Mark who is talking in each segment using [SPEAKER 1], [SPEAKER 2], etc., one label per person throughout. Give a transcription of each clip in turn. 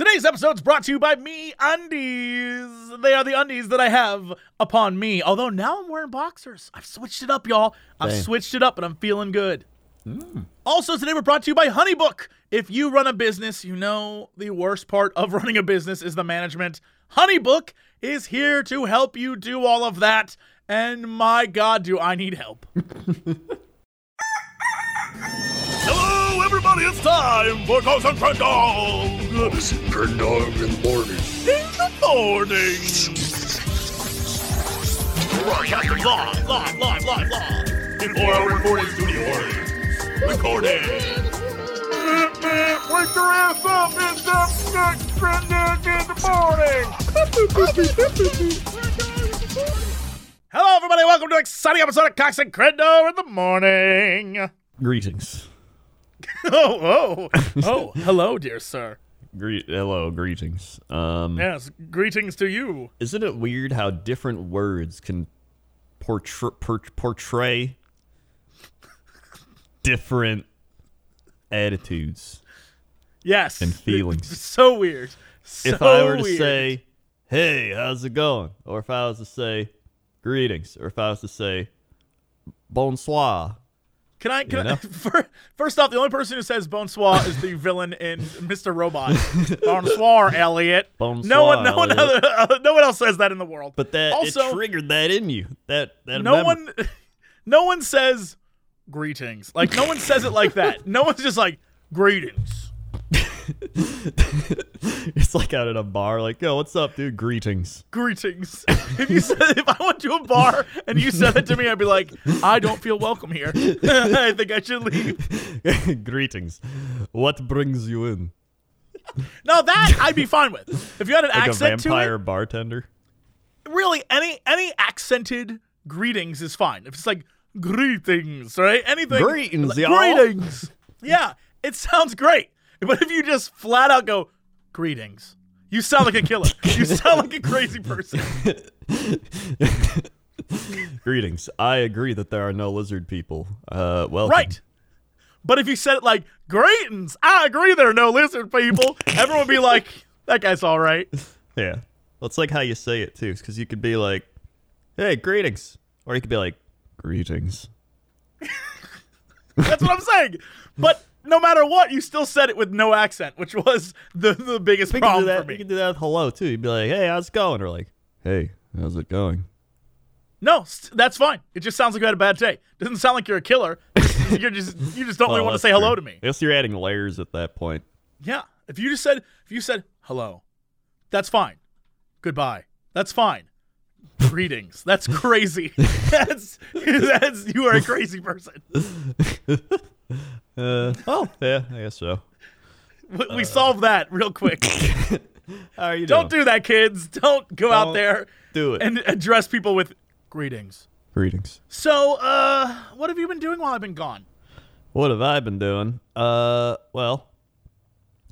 [SPEAKER 1] Today's episode is brought to you by MeUndies. They are the undies that I have upon me. Although now I'm wearing boxers. I've switched it up, y'all. I've
[SPEAKER 2] Same.
[SPEAKER 1] switched it up, and I'm feeling good. Mm. Also, today we're brought to you by Honeybook. If you run a business, you know the worst part of running a business is the management. Honeybook is here to help you do all of that. And my God, do I need help. Hello, everybody. It's time for Ghost and Friend Dog.
[SPEAKER 3] Turn dog in the morning.
[SPEAKER 1] in the morning. Broadcasting live, live, live, live, live. Before our recording studio audience. Recording. Wake your ass up! It's up next trending in the morning. Hello, everybody. Welcome to an exciting episode of Cox and Crendor in the morning.
[SPEAKER 2] Greetings.
[SPEAKER 1] Oh, oh, oh. Hello, dear sir.
[SPEAKER 2] Gre- hello, greetings. Um,
[SPEAKER 1] Yes, greetings to you.
[SPEAKER 2] Isn't it weird how different words can portray, portray different attitudes
[SPEAKER 1] Yes.
[SPEAKER 2] and feelings?
[SPEAKER 1] So weird. So
[SPEAKER 2] if I were to
[SPEAKER 1] weird.
[SPEAKER 2] say, "Hey, how's it going?" or if I was to say, "Greetings," or if I was to say, "Bonsoir,"
[SPEAKER 1] Can I? Can
[SPEAKER 2] You
[SPEAKER 1] I first off, the only person who says bonsoir is the villain in Mr. Robot. bonsoir, Elliot.
[SPEAKER 2] Bonsoir,
[SPEAKER 1] no one, no one, other, uh, no one else says that in the world.
[SPEAKER 2] but that
[SPEAKER 1] Also-
[SPEAKER 2] it triggered that in you. That that
[SPEAKER 1] no
[SPEAKER 2] mem-
[SPEAKER 1] one, no one says greetings. Like no one says it like that. No one's just like greetings.
[SPEAKER 2] it's like out at a bar, like, "Yo, what's up, dude? Greetings."
[SPEAKER 1] Greetings. If you said, if I went to a bar and you said it to me, I'd be like, I don't feel welcome here. I think I should leave.
[SPEAKER 2] Greetings. What brings you in?
[SPEAKER 1] No, that I'd be fine with. If you had an
[SPEAKER 2] Like a
[SPEAKER 1] accent to it,
[SPEAKER 2] vampire bartender?
[SPEAKER 1] really any any accented greetings is fine. If it's like greetings, right? Anything
[SPEAKER 2] Greetings,
[SPEAKER 1] like. Greetings. Yeah, it sounds great. But if you just flat out go greetings, you sound like a killer. you sound like a crazy person.
[SPEAKER 2] Greetings. I agree that there are no lizard people. Uh, welcome.
[SPEAKER 1] Right. But if you said it like greetings, I agree there are no lizard people, everyone would be like, that guy's all right.
[SPEAKER 2] Yeah. Well, it's like how you say it too, because you could be like, "Hey, greetings," or you could be like, "Greetings."
[SPEAKER 1] That's what I'm saying. But no matter what, you still said it with no accent, which was the, the biggest
[SPEAKER 2] We
[SPEAKER 1] problem
[SPEAKER 2] that.
[SPEAKER 1] for me.
[SPEAKER 2] You can do that with hello too. You'd be like, "Hey, how's it going?" Or like, "Hey, how's it going?"
[SPEAKER 1] No, st- that's fine. It just sounds like you had a bad day. Doesn't sound like you're a killer. you're just you just don't really
[SPEAKER 2] oh,
[SPEAKER 1] want to say hello to me.
[SPEAKER 2] I guess you're adding layers at that point.
[SPEAKER 1] Yeah. If you just said if you said hello, that's fine. Goodbye. That's fine. Greetings. That's crazy. that's that's you are a crazy person.
[SPEAKER 2] Uh, oh, yeah, I guess so.
[SPEAKER 1] We, we solved that real quick.
[SPEAKER 2] How are you
[SPEAKER 1] Don't
[SPEAKER 2] doing?
[SPEAKER 1] do that, kids. Don't go out
[SPEAKER 2] Don't
[SPEAKER 1] there
[SPEAKER 2] do it.
[SPEAKER 1] and address people with greetings.
[SPEAKER 2] Greetings.
[SPEAKER 1] So, uh, what have you been doing while I've been gone?
[SPEAKER 2] What have I been doing? Uh, well,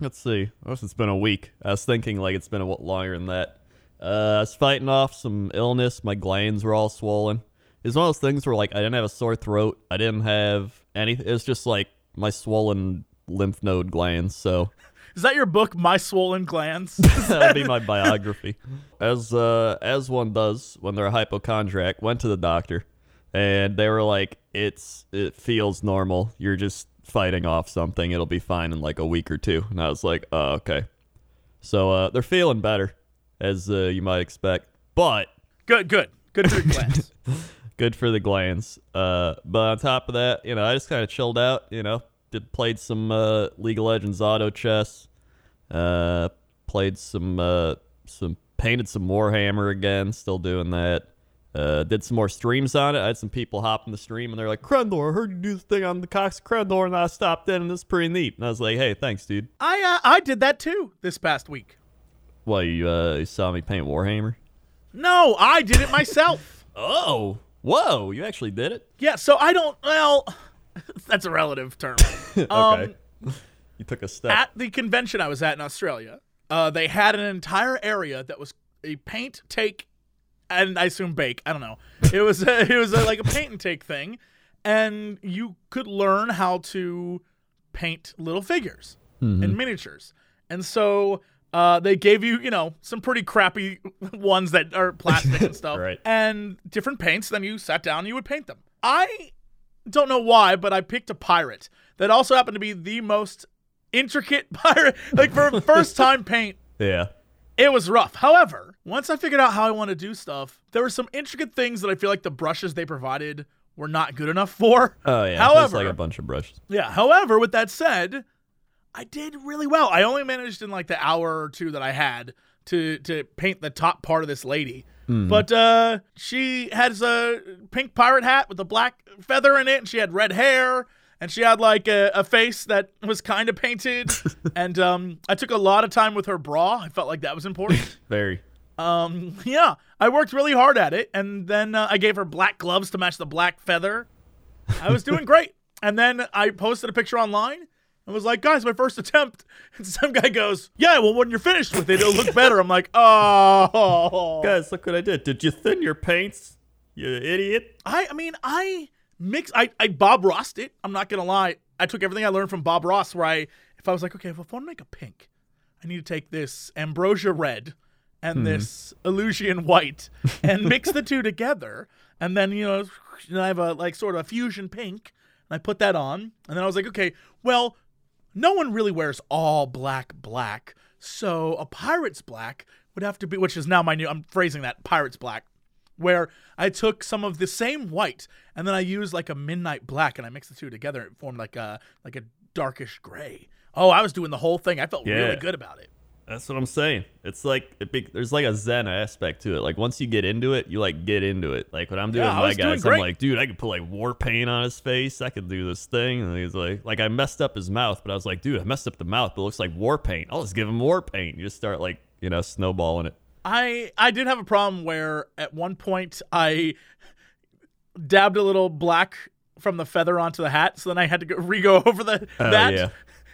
[SPEAKER 2] let's see. I guess it's been a week. I was thinking like it's been a lot longer than that. Uh, I was fighting off some illness. My glands were all swollen. It's one of those things where like I didn't have a sore throat. I didn't have anything. It was just like my swollen lymph node glands. So
[SPEAKER 1] Is that your book, My Swollen Glands?
[SPEAKER 2] that'll be my biography. As uh, as one does when they're a hypochondriac. Went to the doctor, and they were like, "It's it feels normal. You're just fighting off something. It'll be fine in like a week or two. And I was like, "Oh, okay." So uh, they're feeling better, as uh, you might expect, but
[SPEAKER 1] good, good. Good your glands.
[SPEAKER 2] good for the glands. Uh, but on top of that, you know, I just kind of chilled out. You know, did played some uh, League of Legends auto chess. Uh, played some uh, some painted some Warhammer again. Still doing that. Uh, did some more streams on it. I had some people hop in the stream and they're like, "Crendor, I heard you do this thing on the Cox Crendor, and I stopped in, and it's pretty neat." And I was like, "Hey, thanks, dude."
[SPEAKER 1] I uh, I did that too this past week.
[SPEAKER 2] Well, you uh, you saw me paint Warhammer.
[SPEAKER 1] No, I did it myself.
[SPEAKER 2] Oh, whoa! You actually did it.
[SPEAKER 1] yeah, so I don't. Well, that's a relative term.
[SPEAKER 2] okay.
[SPEAKER 1] Um,
[SPEAKER 2] you took a step.
[SPEAKER 1] at the convention I was at in Australia, uh, they had an entire area that was a paint take, and I assume bake. I don't know. It was a, it was a, like a paint and take thing, and you could learn how to paint little figures and miniatures. And so Uh, they gave you, you know, some pretty crappy ones that are plastic and stuff,
[SPEAKER 2] Right.
[SPEAKER 1] and different paints. Then you sat down and you would paint them. I don't know why, but I picked a pirate that also happened to be the most intricate pirate. Like for a first time paint,
[SPEAKER 2] Yeah.
[SPEAKER 1] it was rough. However, once I figured out how I want to do stuff, there were some intricate things that I feel like the brushes they provided were not good enough for.
[SPEAKER 2] Oh yeah.
[SPEAKER 1] However,
[SPEAKER 2] like a bunch of brushes.
[SPEAKER 1] yeah. However, with that said, I did really well. I only managed in like the hour or two that I had to to paint the top part of this lady. But uh, she has a pink pirate hat with a black feather in it, and she had red hair, and she had like a, a face that was kind of painted. and um, I took a lot of time with her bra. I felt like that was important.
[SPEAKER 2] Very.
[SPEAKER 1] Um, yeah, I worked really hard at it, and then uh, I gave her black gloves to match the black feather. I was doing great, and then I posted a picture online and was like, "Guys, my first attempt." And some guy goes, "Yeah, well, when you're finished with it, it'll look better." I'm like, "Oh,
[SPEAKER 2] Guys, look what I did. Did you thin your paints? You idiot.
[SPEAKER 1] I, I mean, I mix, I, I Bob Rossed it. I'm not gonna lie. I took everything I learned from Bob Ross, where I, if I was like, okay, if I want to make a pink, I need to take this ambrosia red and hmm. this illusion white and mix the two together, and then you know, I have a like sort of a fusion pink, and I put that on, and then I was like, okay, well, no one really wears all black black, so a pirate's black would have to be, which is now my new. I'm phrasing that pirate's black where I took some of the same white and then I used like a midnight black and I mixed the two together. It formed like a like a darkish gray. Oh, I was doing the whole thing. I felt
[SPEAKER 2] Yeah.
[SPEAKER 1] really good about it.
[SPEAKER 2] That's what I'm saying. It's like it be, there's like a zen aspect to it. Like once you get into it, you like get into it. Like when I'm doing
[SPEAKER 1] Yeah,
[SPEAKER 2] my
[SPEAKER 1] was doing
[SPEAKER 2] guys, I'm like, dude, I could put like war paint on his face. I could do this thing. And he's like, like I messed up his mouth, but I was like, dude, I messed up the mouth, but it looks like war paint. I'll just give him war paint. You just start like you know snowballing it.
[SPEAKER 1] I I did have a problem where at one point I dabbed a little black from the feather onto the hat, so then I had to go re-go over the
[SPEAKER 2] Oh,
[SPEAKER 1] that.
[SPEAKER 2] yeah.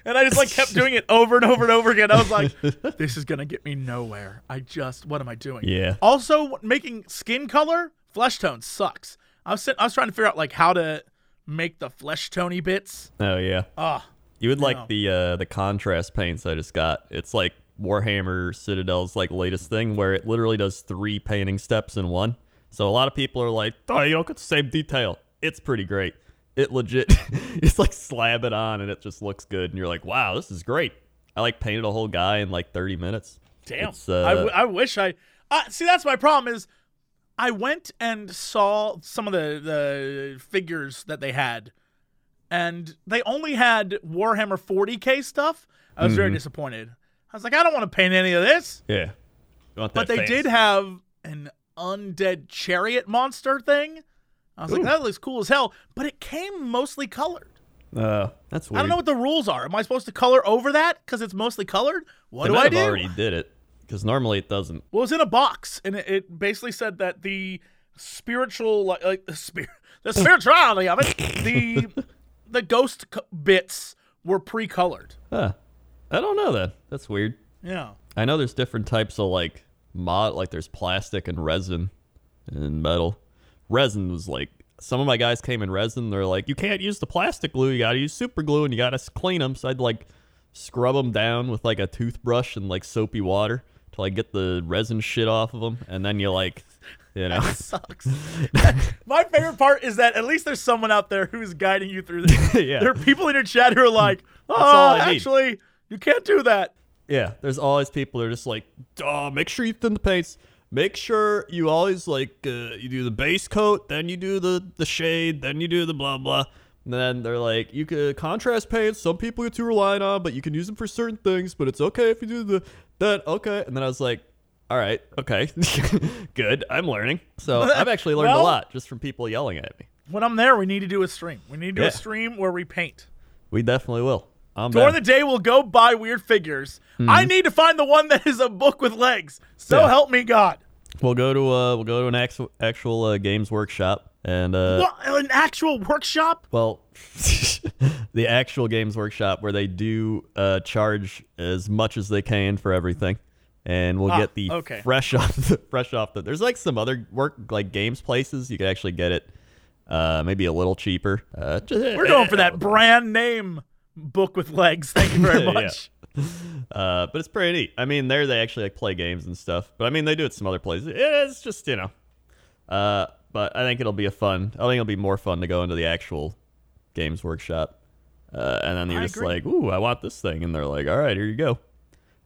[SPEAKER 1] And I just like kept doing it over and over and over again. I was like, this is gonna get me nowhere. I just what am I doing?
[SPEAKER 2] Yeah.
[SPEAKER 1] Also, making skin color, flesh tone sucks. I was I was trying to figure out like how to make the flesh tony bits.
[SPEAKER 2] Oh yeah.
[SPEAKER 1] Ah,
[SPEAKER 2] You would like the uh, the contrast paints I just got. It's like Warhammer Citadel's like latest thing where it literally does three painting steps in one. So a lot of people are like, "Oh, you don't get the same detail." It's pretty great. It legit, it's like slab it on and it just looks good, and you're like, "Wow, this is great." I like painted a whole guy in like 30 minutes.
[SPEAKER 1] damn.
[SPEAKER 2] Uh,
[SPEAKER 1] I, w- I wish I. Uh, see, that's my problem. Is I went and saw some of the the figures that they had, and they only had Warhammer 40k stuff. I was very
[SPEAKER 2] Mm-hmm.
[SPEAKER 1] disappointed. I was like, I don't want to paint any of this.
[SPEAKER 2] yeah,
[SPEAKER 1] But they
[SPEAKER 2] fancy.
[SPEAKER 1] did have an undead chariot monster thing. I was like, that looks cool as hell. But it came mostly colored.
[SPEAKER 2] Uh, that's weird.
[SPEAKER 1] I don't know what the rules are. Am I supposed to color over that because it's mostly colored? What
[SPEAKER 2] They
[SPEAKER 1] do I do?
[SPEAKER 2] already did it because normally it doesn't.
[SPEAKER 1] Well, it was in a box, and it, it basically said that the spiritual, like, like the spirit, the spirituality of it, the the ghost co- bits were pre-colored.
[SPEAKER 2] Huh. I don't know that. That's weird.
[SPEAKER 1] Yeah.
[SPEAKER 2] I know there's different types of like mod, like there's plastic and resin and metal. Resin was like some of my guys came in resin. They're like, you can't use the plastic glue. You gotta use super glue, and you gotta clean them. So I'd like scrub them down with like a toothbrush and like soapy water to like get the resin shit off of them, and then you like, you know,
[SPEAKER 1] Sucks. My favorite part is that at least there's someone out there who's guiding you through this.
[SPEAKER 2] Yeah.
[SPEAKER 1] There are people in your chat who are hmm. like, "Oh,
[SPEAKER 2] all I ah, need."
[SPEAKER 1] actually, you can't do that."
[SPEAKER 2] Yeah, there's always people that are just like, oh, make sure you thin the paints. Make sure you always like uh, you do the base coat, then you do the the shade, then you do the blah blah. And then they're like, you could contrast paints. Some people get too reliant on, but you can use them for certain things. But it's okay if you do the that. Okay, and then I was like, all right, okay, good. I'm learning. So I've actually learned
[SPEAKER 1] Well-
[SPEAKER 2] a lot just from people yelling at me.
[SPEAKER 1] When I'm there, we need to do a stream. We need to do
[SPEAKER 2] Yeah.
[SPEAKER 1] a stream where we paint.
[SPEAKER 2] We definitely will. I'm
[SPEAKER 1] During
[SPEAKER 2] down.
[SPEAKER 1] the day, we'll go buy weird figures. I need to find the one that is a book with legs. So
[SPEAKER 2] Mm-hmm. Yeah.
[SPEAKER 1] help me God.
[SPEAKER 2] We'll go to uh, we'll go to an actual actual uh, games workshop and uh,
[SPEAKER 1] What, an actual workshop?
[SPEAKER 2] Well, the actual Games Workshop where they do uh, charge as much as they can for everything, and we'll
[SPEAKER 1] Ah,
[SPEAKER 2] get the
[SPEAKER 1] okay.
[SPEAKER 2] fresh off the fresh off the. There's like some other work like games places you could actually get it, uh, maybe a little cheaper. Uh, just,
[SPEAKER 1] We're going for that brand name book with legs. Thank you very
[SPEAKER 2] Yeah. Uh, but it's pretty neat. I mean, there they actually like play games and stuff. But I mean, they do it some other places. It's just you know. Uh, but I think it'll be a fun. I think it'll be more fun to go into the actual games workshop. Uh, and then you're
[SPEAKER 1] I
[SPEAKER 2] just
[SPEAKER 1] agree.
[SPEAKER 2] like, "Ooh, I want this thing," and they're like, "All right, here you go."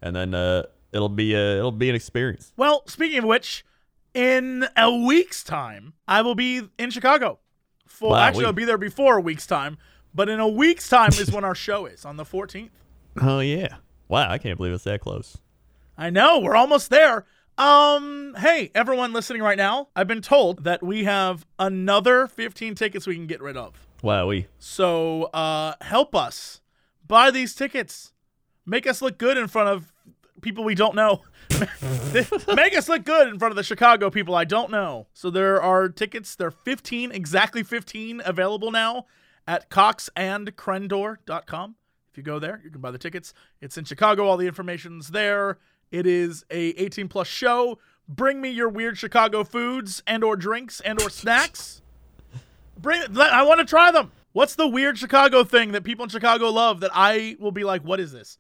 [SPEAKER 2] And then uh, it'll be a, it'll be an experience.
[SPEAKER 1] Well, speaking of which, in a week's time, I will be in Chicago. For
[SPEAKER 2] Wow,
[SPEAKER 1] actually,
[SPEAKER 2] we-
[SPEAKER 1] I'll be there before a week's time, but in a week's time is when our show is on the 14th.
[SPEAKER 2] Oh yeah! Wow, I can't believe it's that close.
[SPEAKER 1] I know we're almost there. Um, hey, everyone listening right now, I've been told that we have another 15 tickets we can get rid of.
[SPEAKER 2] Wow, we
[SPEAKER 1] So, uh, help us buy these tickets. Make us look good in front of people we don't know. Make us look good in front of the Chicago people I don't know. So there are tickets. There are 15, exactly 15 available now at coxandcrendor.com. You go there, you can buy the tickets. It's in Chicago. All the information's there. It is a 18 plus show. Bring me your weird Chicago foods and or drinks and or snacks. Bring let- I want to try them. What's the weird Chicago thing that people in Chicago love that I will be like, what is this?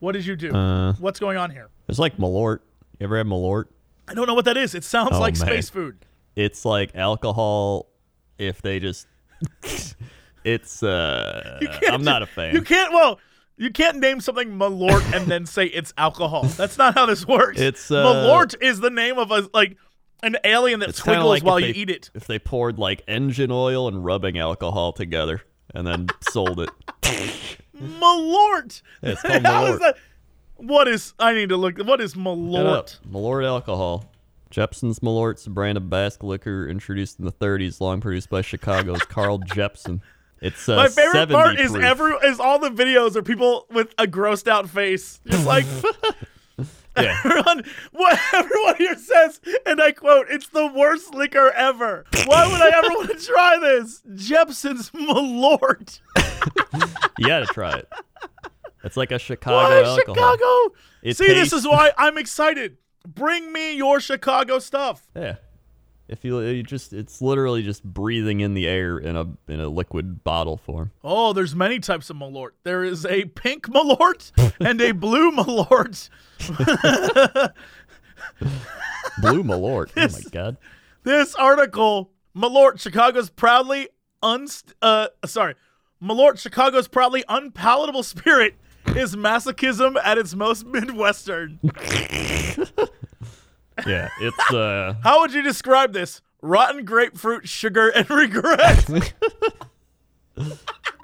[SPEAKER 1] What did you do?
[SPEAKER 2] Uh.
[SPEAKER 1] What's going on here?
[SPEAKER 2] it's like Malort. You ever had Malort?
[SPEAKER 1] I don't know what that is. It sounds
[SPEAKER 2] Oh,
[SPEAKER 1] like
[SPEAKER 2] man.
[SPEAKER 1] space food.
[SPEAKER 2] It's like alcohol. If they just, it's uh, I'm not a fan.
[SPEAKER 1] You can't. Well, you can't name something Malort and then say it's alcohol. That's not how this works.
[SPEAKER 2] It's, uh,
[SPEAKER 1] Malort is the name of a like an alien that twiggles
[SPEAKER 2] like
[SPEAKER 1] while you
[SPEAKER 2] they-
[SPEAKER 1] eat it.
[SPEAKER 2] If they poured like engine oil and rubbing alcohol together and then sold it.
[SPEAKER 1] Malort.
[SPEAKER 2] It's called
[SPEAKER 1] How is
[SPEAKER 2] Malort.
[SPEAKER 1] that? What is? I need to look. What is. Malort?
[SPEAKER 2] Malort alcohol. Jeppson's Malort's a brand of Basque liquor introduced in the 30s, long produced by Chicago's Carl Jeppson. It's uh,
[SPEAKER 1] My favorite
[SPEAKER 2] 70
[SPEAKER 1] part is
[SPEAKER 2] proof.
[SPEAKER 1] every is all the videos of people with a grossed out face, just like
[SPEAKER 2] Yeah.
[SPEAKER 1] everyone. What everyone here says, and I quote: "It's the worst liquor ever." Why would I ever want to try this? Jeppson's Malort.
[SPEAKER 2] You gotta try it. It's like a Chicago
[SPEAKER 1] Why
[SPEAKER 2] alcohol.
[SPEAKER 1] Chicago?
[SPEAKER 2] It
[SPEAKER 1] See, this is why I'm excited. Bring me your Chicago stuff.
[SPEAKER 2] Yeah. If you, you just, it's literally just breathing in the air in a in a liquid bottle form.
[SPEAKER 1] Oh, there's many types of Malort. There is a pink Malort and a blue Malort.
[SPEAKER 2] Blue Malort. oh my god.
[SPEAKER 1] This article, Malort, Chicago's proudly unst- uh sorry, Malort, Chicago's proudly unpalatable spirit is masochism at its most midwestern.
[SPEAKER 2] Yeah, it's uh
[SPEAKER 1] How would you describe this? Rotten grapefruit, sugar, and regret.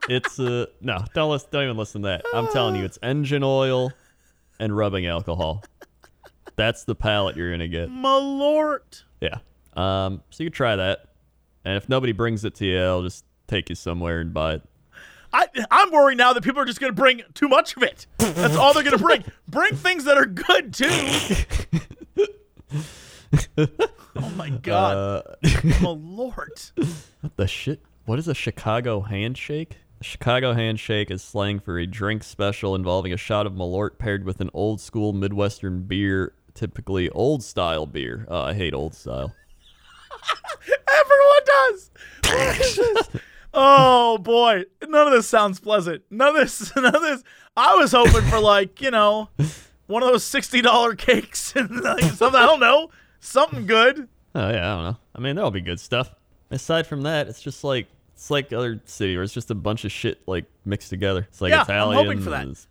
[SPEAKER 2] it's uh no, don't listen, don't even listen to that. I'm telling you, it's engine oil and rubbing alcohol. That's the palette you're gonna get.
[SPEAKER 1] Malort.
[SPEAKER 2] Yeah. Um. So you try that, and if nobody brings it to you, I'll just take you somewhere and buy it.
[SPEAKER 1] I, I'm worried now that people are just going to bring too much of it. That's all they're going to bring. Bring things that are good too. Oh my god,
[SPEAKER 2] Uh,
[SPEAKER 1] Malort.
[SPEAKER 2] what the shit? What is a Chicago handshake? A Chicago handshake is slang for a drink special involving a shot of Malort paired with an old school Midwestern beer, typically old style beer. Oh, I hate old style.
[SPEAKER 1] Everyone does. What is this? Oh boy, none of this sounds pleasant. None of this. None of this. I was hoping for like you know, one of those sixty dollar cakes and like something. I don't know, something good.
[SPEAKER 2] Oh yeah, I don't know. I mean, there'll be good stuff. Aside from that, it's just like it's like other city where it's just a bunch of shit like mixed together. It's like
[SPEAKER 1] Yeah, I'm hoping for that.
[SPEAKER 2] it's-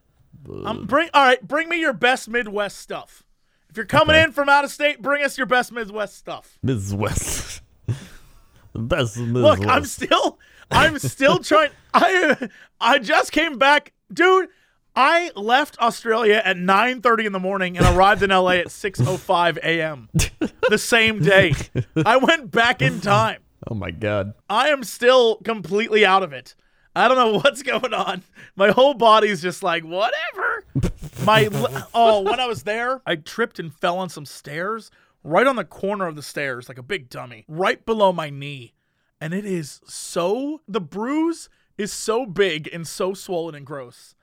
[SPEAKER 1] Um, bring all right. Bring me your best Midwest stuff. If you're coming
[SPEAKER 2] Okay.
[SPEAKER 1] in from out of state, bring us your best Midwest stuff.
[SPEAKER 2] Midwest. the best Midwest.
[SPEAKER 1] Look I'm still, I'm still trying. I, I just came back, dude. I left Australia at 9:30 in the morning and arrived in LA at 6:05 a.m. the same day. I went back in time.
[SPEAKER 2] Oh my god.
[SPEAKER 1] I am still completely out of it. I don't know what's going on. My whole body's just like whatever. My oh, when I was there, I tripped and fell on some stairs right on the corner of the stairs like a big dummy, right below my knee. And it is so the bruise is so big and so swollen and gross.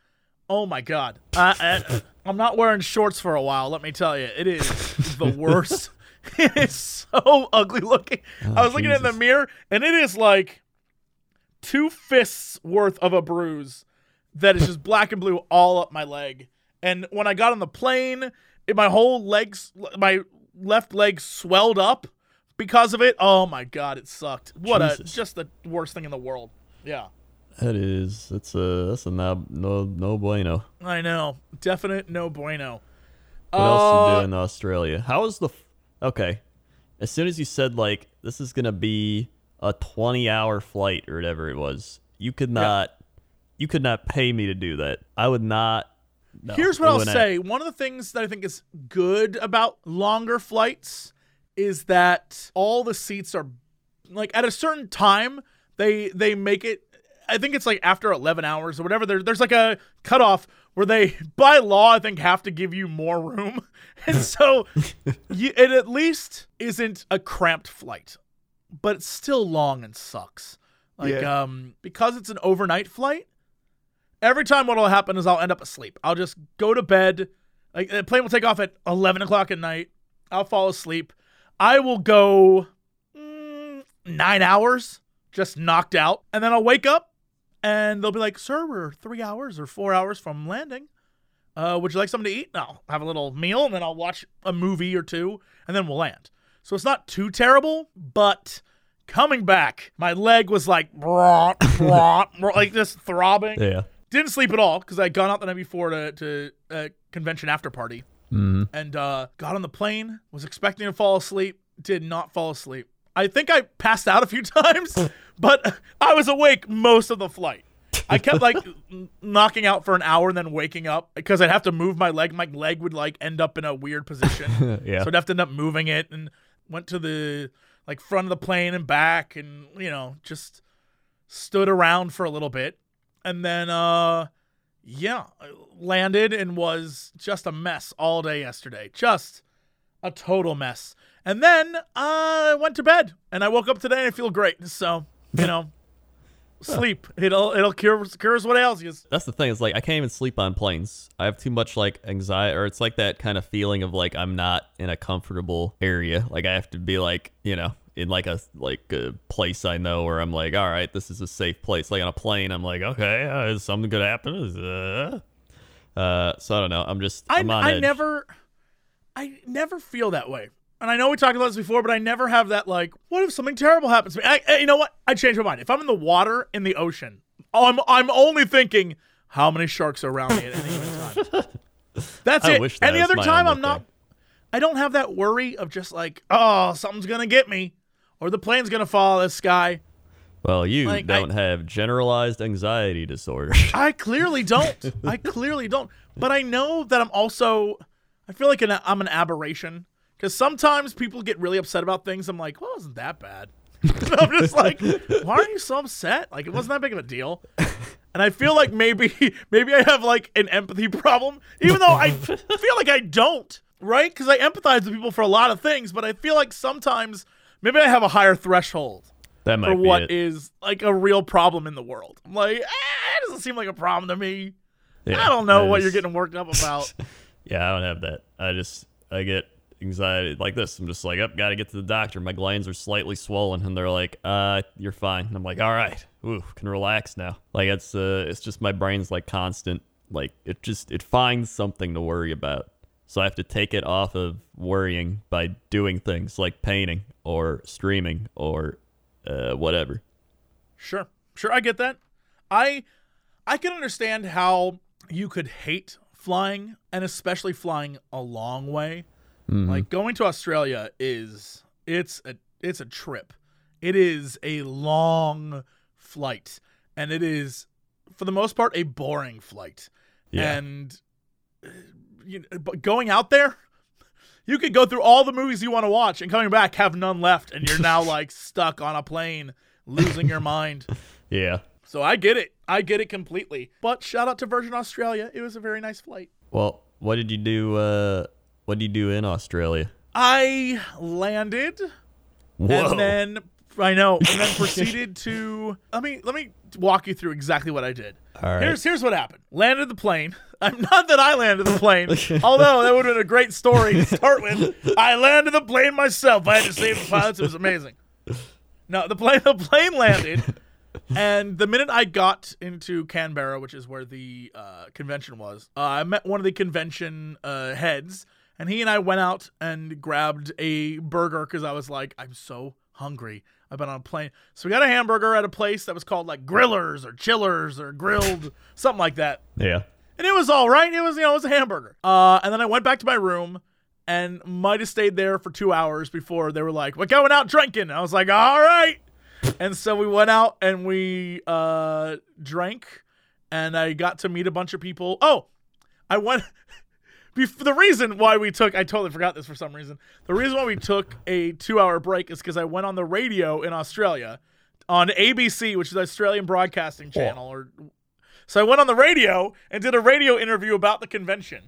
[SPEAKER 1] Oh my god. I, I, I'm not wearing shorts for a while, let me tell you. It is the worst. it is so ugly looking. Oh, I was looking in the mirror and it is like two fists worth of a bruise that is just black and blue all up my leg. And when I got on the plane, it, my whole legs, my left leg swelled up because of it. Oh my god, it sucked. What a just the worst thing in the world. Yeah.
[SPEAKER 2] That is that's a that's a no no, no bueno.
[SPEAKER 1] I know. Definite no bueno.
[SPEAKER 2] What else you
[SPEAKER 1] Uh,
[SPEAKER 2] do in Australia? How was the? F- okay, as soon as you said like this is gonna be a twenty-hour flight or whatever it was, you could not, you could not pay me to do that. I would not. no,
[SPEAKER 1] Here's what I'll say. One of the things that I think is good about longer flights is that all the seats are like at a certain time they they make it I think it's like after 11 hours or whatever there, there's like a cutoff where they by law I think have to give you more room. And so you, it at least isn't a cramped flight. But it's still long and sucks. Like um because it's an overnight flight, every time what'll happen is I'll end up asleep. I'll just go to bed. Like the plane will take off at eleven o'clock at night. I'll fall asleep. I will go mm, nine hours just knocked out, and then I'll wake up, and they'll be like, "Sir, we're three hours or four hours from landing. Uh, would you like something to eat?" And I'll have a little meal, and then I'll watch a movie or two, and then we'll land. So it's not too terrible, but coming back, my leg was like, like this throbbing.
[SPEAKER 2] Yeah.
[SPEAKER 1] Didn't sleep at all because I had gone out the night before to, to a convention after party
[SPEAKER 2] Mm-hmm.
[SPEAKER 1] and uh, got on the plane. Was expecting to fall asleep. Did not fall asleep. I think I passed out a few times, but I was awake most of the flight. I kept like knocking out for an hour and then waking up because I'd have to move my leg. My leg would like end up in a weird position.
[SPEAKER 2] Yeah.
[SPEAKER 1] So I'd have to end up moving it and went to the like front of the plane and back and you know, just stood around for a little bit. And then uh yeah, landed and was just a mess all day yesterday. Just a total mess. And then I went to bed and I woke up today and I feel great. So, you know, sleep. It'll it'll cure cures what ails you.
[SPEAKER 2] That's the thing. It's like I can't even sleep on planes. I have too much like anxiety, or it's like that kind of feeling of like I'm not in a comfortable area. Like I have to be like you know in like a like a place I know where I'm like, all right, this is a safe place. Like on a plane, I'm like, okay, uh, is something gonna happen? Uh, uh, so I don't know. I'm just
[SPEAKER 1] I,
[SPEAKER 2] I'm
[SPEAKER 1] I
[SPEAKER 2] edge.
[SPEAKER 1] never I never feel that way. And I know we talked about this before, but I never have that like, what if something terrible happens to me? I, I- you know what? I changed my mind. If I'm in the water in the ocean, oh, I'm I'm only thinking how many sharks are around me at any given time. That's
[SPEAKER 2] I
[SPEAKER 1] it.
[SPEAKER 2] that
[SPEAKER 1] any other time, I'm not.
[SPEAKER 2] thing.
[SPEAKER 1] I don't have that worry of just like, oh, something's gonna get me, or the plane's gonna fall out of the sky.
[SPEAKER 2] Well, you
[SPEAKER 1] Like,
[SPEAKER 2] don't have generalized anxiety disorder.
[SPEAKER 1] I clearly don't. I clearly don't. But I know that I'm also. I feel like an, I'm an aberration because sometimes people get really upset about things. I'm like, well, it wasn't that bad. I'm just like, why are you so upset? Like, it wasn't that big of a deal. And I feel like maybe maybe I have like an empathy problem, even though I feel like I don't, right? Because I empathize with people for a lot of things, but I feel like sometimes maybe I have a higher threshold
[SPEAKER 2] that might
[SPEAKER 1] for what
[SPEAKER 2] it.
[SPEAKER 1] is like a real problem in the world. I'm like, eh, it doesn't seem like a problem to me.
[SPEAKER 2] Yeah,
[SPEAKER 1] I don't know what
[SPEAKER 2] is-
[SPEAKER 1] you're getting worked up about.
[SPEAKER 2] Yeah, I don't have that. I just I get anxiety like this. I'm just like, up, gotta get to the doctor. My glands are slightly swollen, and they're like, uh, you're fine. And I'm like, all right, ooh, can relax now. Like it's uh, it's just my brain's like constant, like it just it finds something to worry about. So I have to take it off of worrying by doing things like painting or streaming or uh, whatever.
[SPEAKER 1] Sure, sure, I get that. I I can understand how you could hate flying, and especially flying a long way. Like going to Australia is it's a it's a trip. It is a long flight, and it is for the most part a boring flight.
[SPEAKER 2] Yeah.
[SPEAKER 1] And uh, you but going out there, you could go through all the movies you want to watch, and coming back have none left, and you're now like stuck on a plane, losing your mind.
[SPEAKER 2] Yeah.
[SPEAKER 1] So I get it. I get it completely. But shout out to Virgin Australia. It was a very nice flight.
[SPEAKER 2] Well, what did you do? Uh, what did you do in Australia?
[SPEAKER 1] I landed
[SPEAKER 2] Whoa.
[SPEAKER 1] and then I know, and then proceeded to let me let me walk you through exactly what I did.
[SPEAKER 2] All right.
[SPEAKER 1] Here's here's what happened. Landed the plane. I'm not that I landed the plane, although that would have been a great story to start with. I landed the plane myself. I had to save the pilots. It was amazing. No, the plane the plane landed, and the minute I got into Canberra, which is where the uh, convention was, uh, I met one of the convention uh, heads, and he and I went out and grabbed a burger because I was like, I'm so hungry. I've been on a plane. So we got a hamburger at a place that was called like Grillers or Chillers or Grilled, something like that.
[SPEAKER 2] Yeah.
[SPEAKER 1] And it was all right. It was, you know, it was a hamburger. Uh, and then I went back to my room and might have stayed there for two hours before they were like, we're going out drinking. I was like, all right. And so we went out and we uh, drank and I got to meet a bunch of people. Oh, I went. The reason why we took, I totally forgot this for some reason. The reason why we took a two hour break is because I went on the radio in Australia on ABC, which is the Australian Broadcasting Channel. Or So I went on the radio and did a radio interview about the convention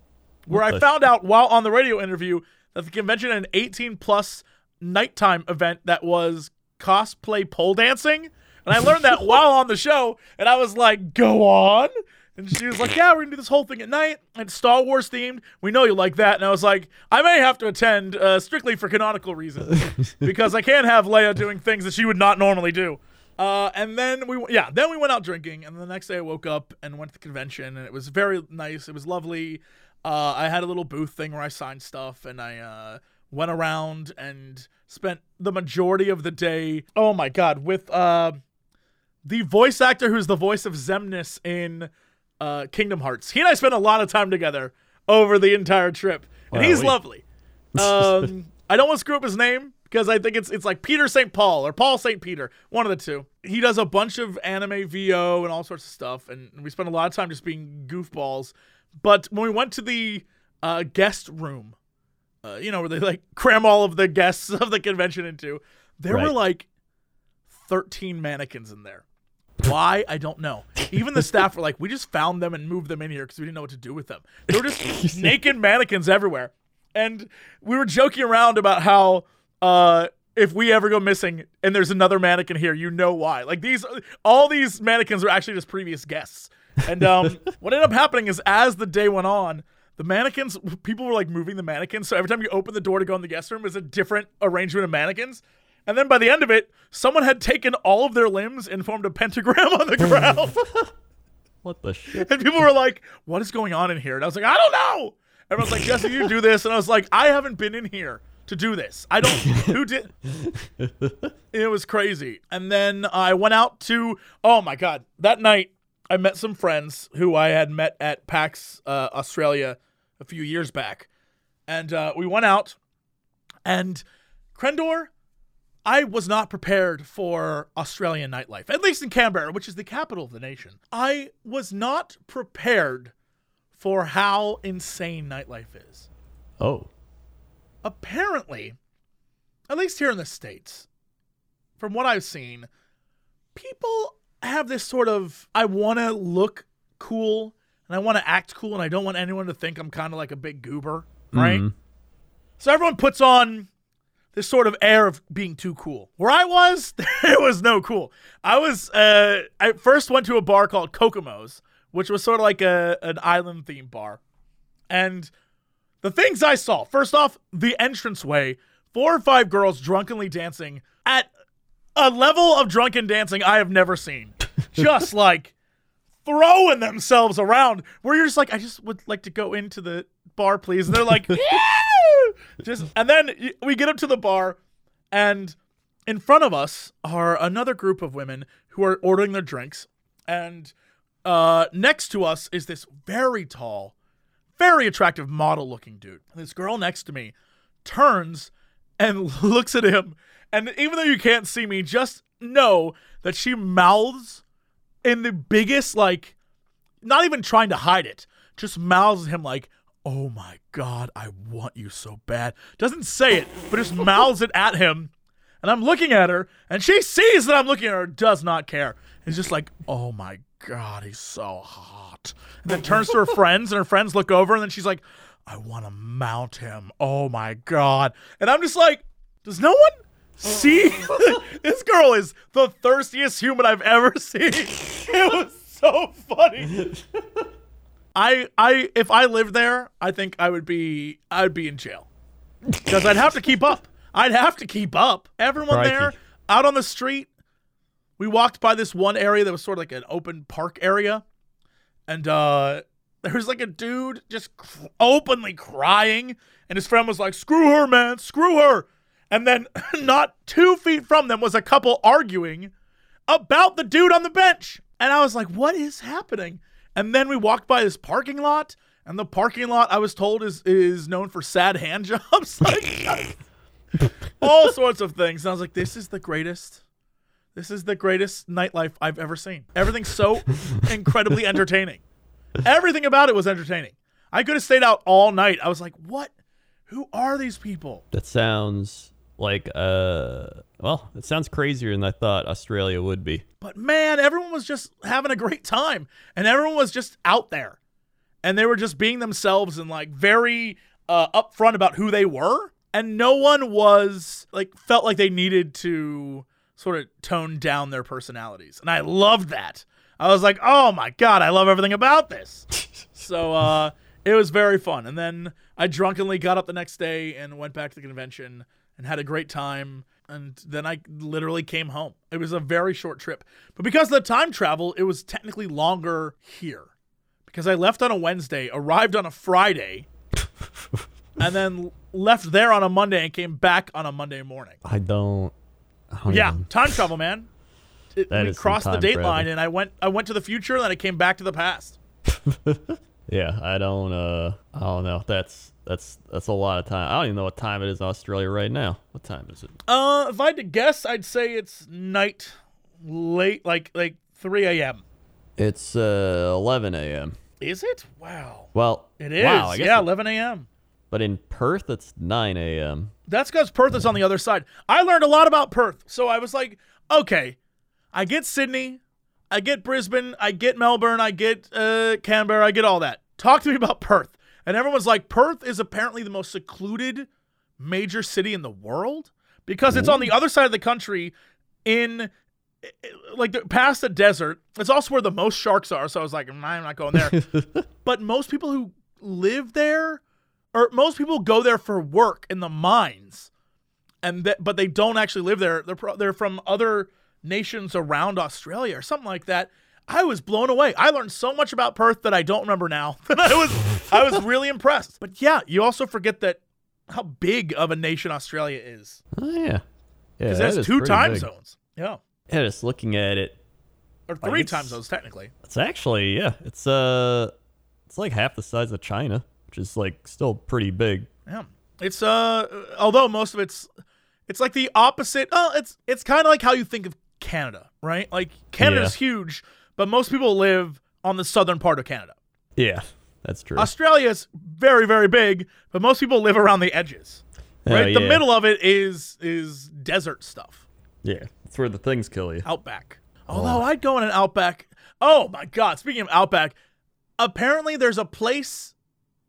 [SPEAKER 1] where I found out while on the radio interview that the convention had an 18 plus nighttime event that was cosplay pole dancing. And I learned that while on the show, and I was like, go on. And she was like, yeah, we're to do this whole thing at night. And it's Star Wars themed. We know you like that. And I was like, I may have to attend uh, strictly for canonical reasons because I can't have Leia doing things that she would not normally do. Uh, and then we, yeah, then we went out drinking. And the next day I woke up and went to the convention, and it was very nice. It was lovely. Uh, I had a little booth thing where I signed stuff, and I uh, went around and spent the majority of the day. Oh my god, with uh, the voice actor who's the voice of Xemnas in uh, Kingdom Hearts. He and I spent a lot of time together over the entire trip, and he's
[SPEAKER 2] we-
[SPEAKER 1] lovely. Um, I don't want to screw up his name because I think it's it's like Peter St. Paul or Paul St. Peter, one of the two. He does a bunch of anime VO and all sorts of stuff, and we spent a lot of time just being goofballs. But when we went to the uh, guest room, uh, you know, where they like cram all of the guests of the convention into, there were like 13 mannequins in there. Why? I don't know. Even the staff were like, we just found them and moved them in here because we didn't know what to do with them. They were just naked mannequins everywhere. And we were joking around about how uh, if we ever go missing and there's another mannequin here, you know why. Like these, all these mannequins were actually just previous guests. And um, what ended up happening is as the day went on, the mannequins, people were like moving the mannequins. So every time you open the door to go in the guest room, is a different arrangement of mannequins. And then by the end of it, someone had taken all of their limbs and formed a pentagram on the ground.
[SPEAKER 2] What the shit?
[SPEAKER 1] and people were like, "What is going on in here?" And I was like, "I don't know." Everyone's like, "Jesse, you do this," and I was like, "I haven't been in here to do this. I don't. who did?" It was crazy. And then I went out to. Oh my god! That night, I met some friends who I had met at PAX uh, Australia a few years back, and uh, we went out. And Crendor, I was not prepared for Australian nightlife, at least in Canberra, which is the capital of the nation. I was not prepared for how insane nightlife is.
[SPEAKER 2] Oh.
[SPEAKER 1] Apparently, at least here in the States, from what I've seen, people have this sort of I want to look cool and I want to act cool and I don't want anyone to think I'm kind of like a big goober, right? Mm-hmm. So everyone puts on this sort of air of being too cool. Where I was, there was no cool. I was uh I first went to a bar called Kokomo's, which was sort of like a an island themed bar. And the things I saw, first off, the entranceway, four or five girls drunkenly dancing at a level of drunken dancing I have never seen. Just like throwing themselves around where you're just like, I just would like to go into the bar, please. And they're like, "Yeah!" just and then we get up to the bar and in front of us are another group of women who are ordering their drinks. And uh, next to us is this very tall, very attractive model looking dude. This girl next to me turns and looks at him. And even though you can't see me, just know that she mouths in the biggest, like, not even trying to hide it, just mouths him like, oh my God, I want you so bad. Doesn't say it, but just mouths it at him. And I'm looking at her, and she sees that I'm looking at her, does not care. It's just like, oh my God, he's so hot. And then turns to her friends, and her friends look over, and then she's like, I want to mount him. Oh my God. And I'm just like, does no one see? this girl is the thirstiest human I've ever seen. It was so funny. I I if I lived there, I think I would be I'd be in jail. Because I'd have to keep up. I'd have to keep up. Everyone
[SPEAKER 2] Crikey.
[SPEAKER 1] there out on the street we walked by this one area that was sort of like an open park area, and uh, there was like a dude just cr- openly crying, and his friend was like, "Screw her, man, screw her." And then, not two feet from them was a couple arguing about the dude on the bench. And I was like, what is happening? And then we walked by this parking lot, and the parking lot I was told is is known for sad hand jobs. like all sorts of things. And I was like, this is the greatest. This is the greatest nightlife I've ever seen. Everything's so incredibly entertaining. Everything about it was entertaining. I could have stayed out all night. I was like, what? Who are these people?
[SPEAKER 2] That sounds like uh well, it sounds crazier than I thought Australia would be.
[SPEAKER 1] But man, everyone was just having a great time and everyone was just out there. And they were just being themselves and like very uh, upfront about who they were. And no one was like felt like they needed to sort of tone down their personalities. And I loved that. I was like, oh my God, I love everything about this. so uh, it was very fun. And then I drunkenly got up the next day and went back to the convention and had a great time. And then I literally came home. It was a very short trip. But because of the time travel, it was technically longer here. Because I left on a Wednesday, arrived on a Friday, and then left there on a Monday and came back on a Monday morning.
[SPEAKER 2] I don't, I don't
[SPEAKER 1] Yeah,
[SPEAKER 2] even-
[SPEAKER 1] time travel, man. It, we crossed the date line, and I went. I went to the future, and then I came back to the past.
[SPEAKER 2] Yeah, I don't uh I don't know. That's that's that's a lot of time. I don't even know what time it is in Australia right now. What time is it?
[SPEAKER 1] Uh, if I had to guess, I'd say it's night, late, like like 3 a.m.
[SPEAKER 2] It's uh 11 a.m.
[SPEAKER 1] Is it? Wow,
[SPEAKER 2] Well,
[SPEAKER 1] it is.
[SPEAKER 2] Wow,
[SPEAKER 1] yeah,
[SPEAKER 2] it-
[SPEAKER 1] 11 a.m.
[SPEAKER 2] but in Perth it's 9 a.m.
[SPEAKER 1] That's because Perth is on the other side. I learned a lot about Perth, so I was like, okay, I get Sydney, I get Brisbane, I get Melbourne, I get uh, Canberra, I get all that. Talk to me about Perth. And everyone's like, Perth is apparently the most secluded major city in the world because it's on the other side of the country in like the, past the desert. It's also where the most sharks are. So I was like, "Mm, I'm not going there. but most people who live there, or most people go there for work in the mines, and th- but they don't actually live there. They're pro- they're from other nations around Australia or something like that. I was blown away. I learned so much about Perth that I don't remember now. I was I was really impressed. But yeah, you also forget that how big of a nation Australia is
[SPEAKER 2] Oh yeah. Yeah,
[SPEAKER 1] because
[SPEAKER 2] that
[SPEAKER 1] there's
[SPEAKER 2] is
[SPEAKER 1] two time
[SPEAKER 2] big.
[SPEAKER 1] zones. Yeah,
[SPEAKER 2] Yeah, just looking at it,
[SPEAKER 1] or three
[SPEAKER 2] it's-
[SPEAKER 1] time zones technically.
[SPEAKER 2] it's actually yeah, it's uh it's like half the size of China, which is like still pretty big.
[SPEAKER 1] Yeah. It's uh although most of it's it's like the opposite. Oh, it's it's kind of like how you think of Canada, right? Like Canada's huge, but most people live on the southern part of Canada.
[SPEAKER 2] Yeah, that's true.
[SPEAKER 1] Australia's very very big, but most people live around the edges.
[SPEAKER 2] Oh,
[SPEAKER 1] Right? The middle of it is is desert stuff.
[SPEAKER 2] Yeah, that's where the things kill you.
[SPEAKER 1] Outback. Oh. Although I'd go in an Outback. Oh my God! Speaking of Outback, apparently there's a place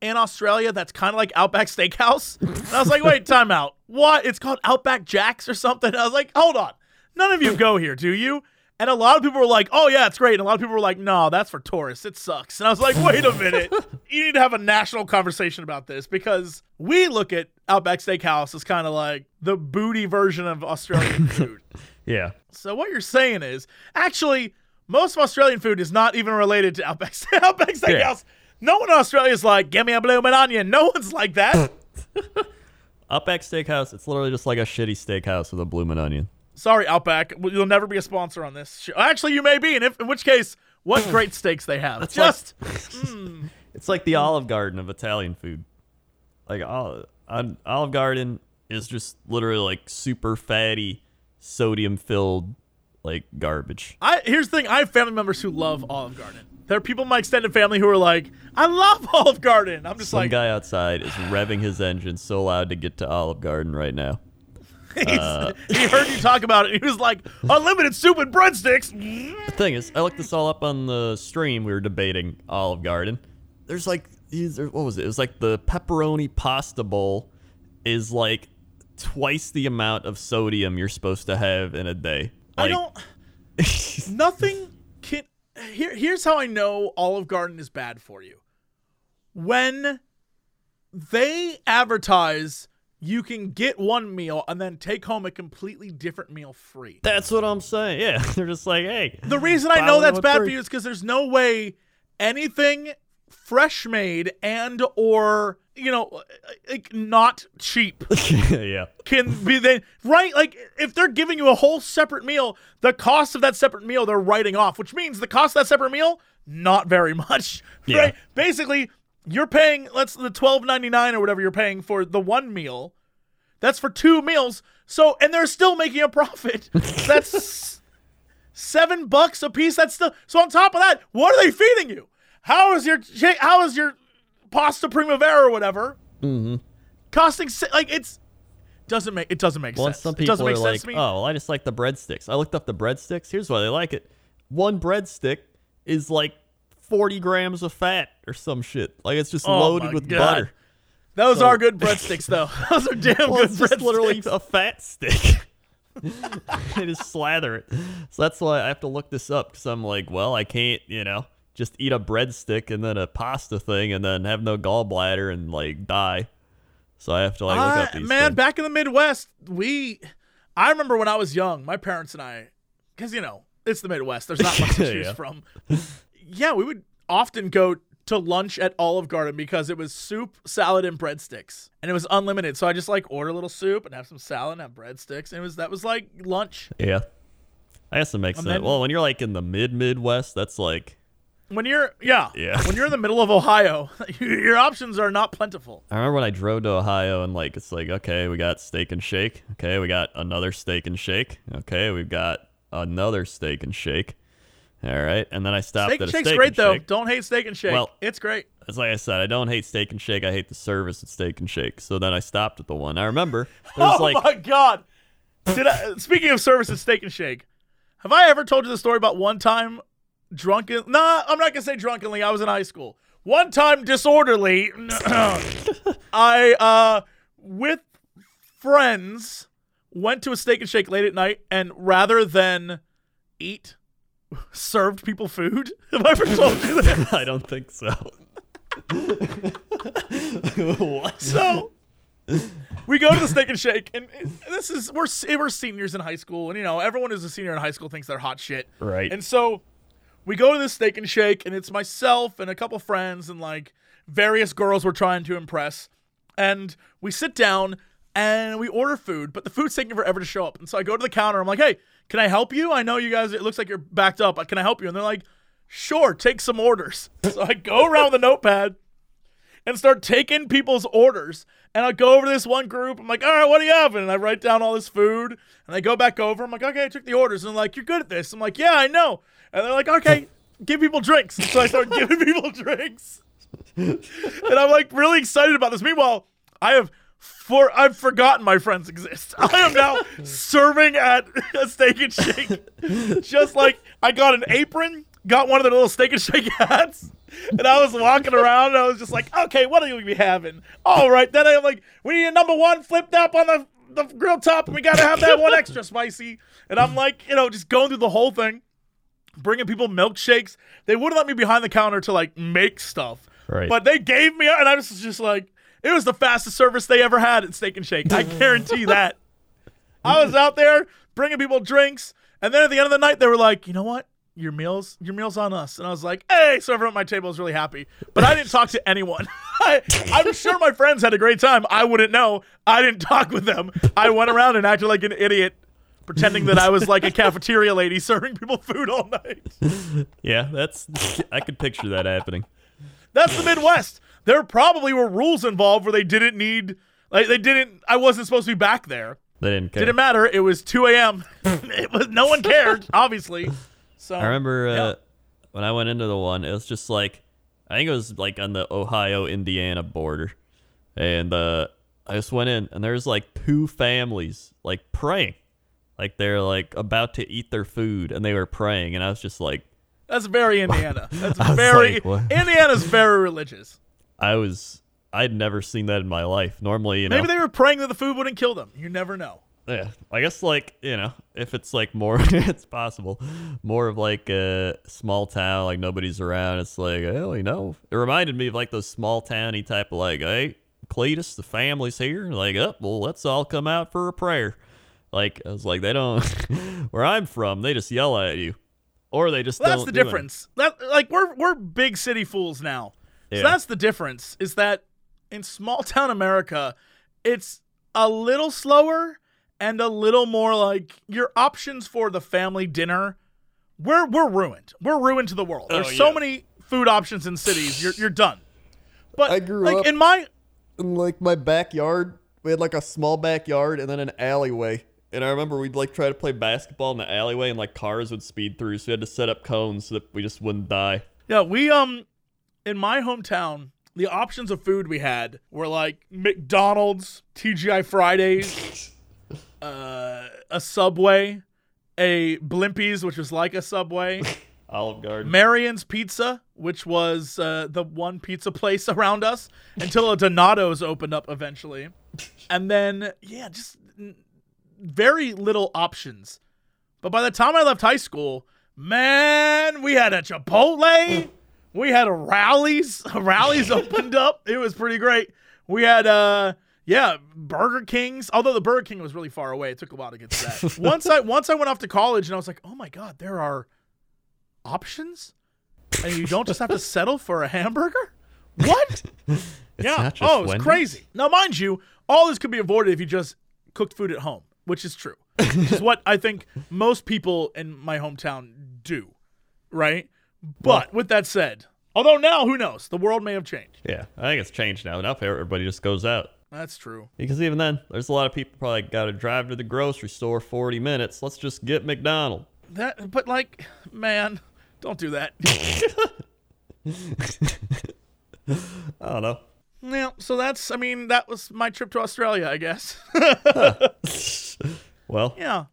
[SPEAKER 1] in Australia that's kind of like Outback Steakhouse. And I was like, wait, time out. What? It's called Outback Jacks or something. I was like, hold on. None of you go here, do you? And a lot of people were like, oh yeah, it's great. And a lot of people were like, no, that's for tourists. It sucks. And I was like, wait a minute. you need to have a national conversation about this because we look at Outback Steakhouse as kind of like the booty version of Australian food.
[SPEAKER 2] Yeah,
[SPEAKER 1] So what you're saying is, actually, most of Australian food is not even related to Outback, Outback Steakhouse. No one in Australia is like, give me a blooming onion. No one's like that.
[SPEAKER 2] Outback Steakhouse. It's literally just like a shitty steakhouse with a bloomin' onion.
[SPEAKER 1] Sorry, Outback. You'll never be a sponsor on this. show. Actually, you may be, and if, in which case, what great steaks they have. Just mm.
[SPEAKER 2] It's like the Olive Garden of Italian food. Like Ol- Olive Garden is just literally like super fatty, sodium-filled like garbage.
[SPEAKER 1] I here's the thing. I have family members who love Olive Garden. There are people in my extended family who are like, I love Olive Garden. I'm just
[SPEAKER 2] Some
[SPEAKER 1] like,
[SPEAKER 2] guy outside is revving his engine so loud to get to Olive Garden right now.
[SPEAKER 1] He's- uh, he heard you talk about it. He was like, unlimited soup and breadsticks.
[SPEAKER 2] The thing is, I looked this all up on the stream. We were debating Olive Garden. There's like, these what was it? It was like the pepperoni pasta bowl is like twice the amount of sodium you're supposed to have in a day.
[SPEAKER 1] I don't. nothing can. Here, here's how I know Olive Garden is bad for you. When they advertise you can get one meal and then take home a completely different meal free.
[SPEAKER 2] That's what I'm saying. Yeah, they're just like, hey,
[SPEAKER 1] The reason I know that's bad for you is because there's no way anything fresh made and or you know like not cheap
[SPEAKER 2] yeah,
[SPEAKER 1] can be then right like if they're giving you a whole separate meal the cost of that separate meal they're writing off which means the cost of that separate meal not very much
[SPEAKER 2] Yeah.
[SPEAKER 1] right basically you're paying let's the 12.99 or whatever you're paying for the one meal that's for two meals so and they're still making a profit that's seven bucks a piece that's still so on top of that what are they feeding you how is your how is your pasta primavera or whatever mhm costing like it's doesn't make it doesn't make
[SPEAKER 2] Well,
[SPEAKER 1] sense.
[SPEAKER 2] some
[SPEAKER 1] it
[SPEAKER 2] people
[SPEAKER 1] doesn't
[SPEAKER 2] are
[SPEAKER 1] make
[SPEAKER 2] like,
[SPEAKER 1] sense to me.
[SPEAKER 2] oh, well, I just like the breadsticks. I looked up the breadsticks. Here's why they like it. One breadstick is like 40 grams of fat or some shit. Like it's just
[SPEAKER 1] Oh
[SPEAKER 2] loaded with
[SPEAKER 1] God.
[SPEAKER 2] butter.
[SPEAKER 1] Those
[SPEAKER 2] so-
[SPEAKER 1] are good breadsticks though. Those are damn
[SPEAKER 2] Well,
[SPEAKER 1] good
[SPEAKER 2] it's just literally a fat stick. they just slather it. So that's why I have to look this up because I'm like, well, I can't, you know, just eat a breadstick and then a pasta thing and then have no gallbladder and like die. So I have to like look up these
[SPEAKER 1] man,
[SPEAKER 2] things.
[SPEAKER 1] back in the Midwest, we I remember when I was young, my parents and I cuz you know, it's the Midwest. There's not much to choose
[SPEAKER 2] Yeah.
[SPEAKER 1] from. Yeah, we would often go to lunch at Olive Garden because it was soup, salad, and breadsticks, and it was unlimited. So I just like order a little soup and have some salad and have breadsticks, and it was that was like lunch.
[SPEAKER 2] Yeah. I guess it makes
[SPEAKER 1] And
[SPEAKER 2] sense.
[SPEAKER 1] then-
[SPEAKER 2] well, when you're like in the mid Midwest, that's like
[SPEAKER 1] When you're yeah,
[SPEAKER 2] Yeah.
[SPEAKER 1] when you're in the middle of Ohio, your options are not plentiful.
[SPEAKER 2] I remember when I drove to Ohio and like it's like okay, we got steak and shake. Okay, we got another steak and shake. Okay, we've got another steak and shake. All right, and then I stopped
[SPEAKER 1] Steak
[SPEAKER 2] at
[SPEAKER 1] and
[SPEAKER 2] a
[SPEAKER 1] Shake's
[SPEAKER 2] steak
[SPEAKER 1] great
[SPEAKER 2] and
[SPEAKER 1] though.
[SPEAKER 2] shake.
[SPEAKER 1] Don't hate Steak and Shake.
[SPEAKER 2] Well-
[SPEAKER 1] it's great.
[SPEAKER 2] It's like I said, I don't hate steak and shake. I hate the service at steak and shake. So then I stopped at the one. I remember there's
[SPEAKER 1] oh
[SPEAKER 2] like
[SPEAKER 1] my god! Did I, speaking of service at Steak and Shake, have I ever told you the story about one time drunken? Nah, I'm not gonna say drunkenly. I was in high school. One time disorderly. I uh with friends went to a Steak and Shake late at night, and rather than eat, served people food. Have I ever told you that?
[SPEAKER 2] I don't think so. what?
[SPEAKER 1] So we go to the Steak and Shake, and this is we're we're seniors in high school, and you know everyone who's a senior in high school thinks they're hot shit,
[SPEAKER 2] Right.
[SPEAKER 1] And so we go to the Steak and Shake, and it's myself and a couple friends and like various girls we're trying to impress, and we sit down and we order food, but the food's taking forever to show up, and so I go to the counter, I'm like, hey, can I help you? I know you guys. It looks like you're backed up. Can I help you? And they're like, sure, take some orders. So I go around the notepad and start taking people's orders. And I go over this one group. I'm like, all right, what do you have? And I write down all this food. And I go back over. I'm like, okay, I took the orders. And like, you're good at this. I'm like, yeah, I know. And they're like, okay, give people drinks. So I start giving people drinks. and I'm like really excited about this. Meanwhile, I have for I've forgotten my friends exist. I am now serving at a steak and shake. Just like I got an apron, got one of the little steak and shake hats, and I was walking around and I was just like, okay, what are we be having? All right, then I'm like, we need a number one flipped up on the the grill top, and we gotta have that one extra spicy. And I'm like, you know, just going through the whole thing bringing people milkshakes. They wouldn't let me behind the counter to like make stuff.
[SPEAKER 2] Right.
[SPEAKER 1] But they gave me, and I was just like, it was the fastest service they ever had at Steak and Shake. I guarantee that. I was out there bringing people drinks, and then at the end of the night, they were like, you know what? Your meals, your meals on us. And I was like, hey, so everyone at my table was really happy. But I didn't talk to anyone. I, I'm sure my friends had a great time. I wouldn't know. I didn't talk with them. I went around and acted like an idiot, pretending that I was like a cafeteria lady serving people food all night.
[SPEAKER 2] Yeah, that's I could picture that happening.
[SPEAKER 1] That's the Midwest. There probably were rules involved where they didn't need, like they didn't. I wasn't supposed to be back there.
[SPEAKER 2] They didn't care.
[SPEAKER 1] Didn't matter. It was 2 a.m. it was no one cared, obviously. So
[SPEAKER 2] I remember uh,
[SPEAKER 1] yeah.
[SPEAKER 2] when I went into the one, it was just like I think it was like on the Ohio Indiana border, and uh, I just went in and there's like two families like praying, like they're like about to eat their food and they were praying, and I was just like,
[SPEAKER 1] that's very Indiana. That's very
[SPEAKER 2] like.
[SPEAKER 1] Indiana's very religious.
[SPEAKER 2] I was I'd never seen that in my life. Normally, you know,
[SPEAKER 1] Maybe they were praying that the food wouldn't kill them. You never know.
[SPEAKER 2] Yeah, I guess like you know, if it's like more, it's possible, more of like a small town, like nobody's around. It's like, oh, you know, it reminded me of like those small towny type of like, hey, Cletus, the family's here. Like, up, well, let's all come out for a prayer. Like, I was like, they don't. where I'm from, they just yell at you, or they just.
[SPEAKER 1] Well, that's the difference. That like we're we're big city fools now. So that's the difference. Is that in small town America, it's a little slower and a little more like your options for the family dinner. We're we're ruined. We're ruined to the world. There's
[SPEAKER 2] Oh,
[SPEAKER 1] so many food options in cities. You're you're done. But
[SPEAKER 4] I grew
[SPEAKER 1] like
[SPEAKER 4] up-
[SPEAKER 1] in my
[SPEAKER 4] in like my backyard. We had like a small backyard and then an alleyway.
[SPEAKER 2] And I remember we'd like try to play basketball in the alleyway, and like cars would speed through, so we had to set up cones so that we just wouldn't die.
[SPEAKER 1] Yeah, we um in my hometown, the options of food we had were like McDonald's, TGI Fridays, uh, a Subway, a Blimpie's, which was like a Subway,
[SPEAKER 2] Olive Garden.
[SPEAKER 1] Marion's Pizza, which was uh, the one pizza place around us until a Donato's opened up eventually, and then yeah, just n- very little options. But by the time I left high school, man, we had a Chipotle. We had a Rally's. Rally's opened up. It was pretty great. We had uh yeah, Burger Kings. Although the Burger King was really far away, it took a while to get to that. once I once I went off to college and I was like, oh my god, there are options, and you don't just have to settle for a hamburger. What? yeah. Oh, it's crazy. Now, mind you, all this could be avoided if you just cooked food at home, which is true. which is what I think most people in my hometown do, right? But with that said, although now who knows, the world may have changed.
[SPEAKER 2] Yeah, I think it's changed now. Now everybody just goes out.
[SPEAKER 1] That's true.
[SPEAKER 2] Because even then, there's a lot of people probably got to drive to the grocery store 40 minutes. Let's just get McDonald's.
[SPEAKER 1] That, but like, man, don't do that.
[SPEAKER 2] I don't know.
[SPEAKER 1] yeah. So that's, I mean, that was my trip to Australia, I guess.
[SPEAKER 2] Well,
[SPEAKER 1] yeah.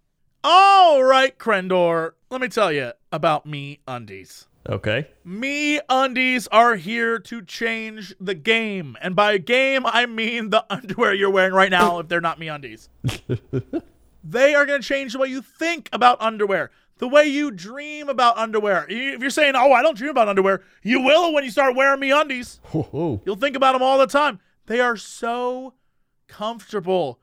[SPEAKER 1] All right, Crendor. Let me tell you about MeUndies.
[SPEAKER 2] Okay.
[SPEAKER 1] MeUndies are here to change the game. And by game, I mean the underwear you're wearing right now if they're not MeUndies. they are going to change the way you think about underwear, the way you dream about underwear. If you're saying, oh, I don't dream about underwear, you will when you start wearing
[SPEAKER 2] MeUndies.
[SPEAKER 1] You'll think about them all the time. They are so comfortable.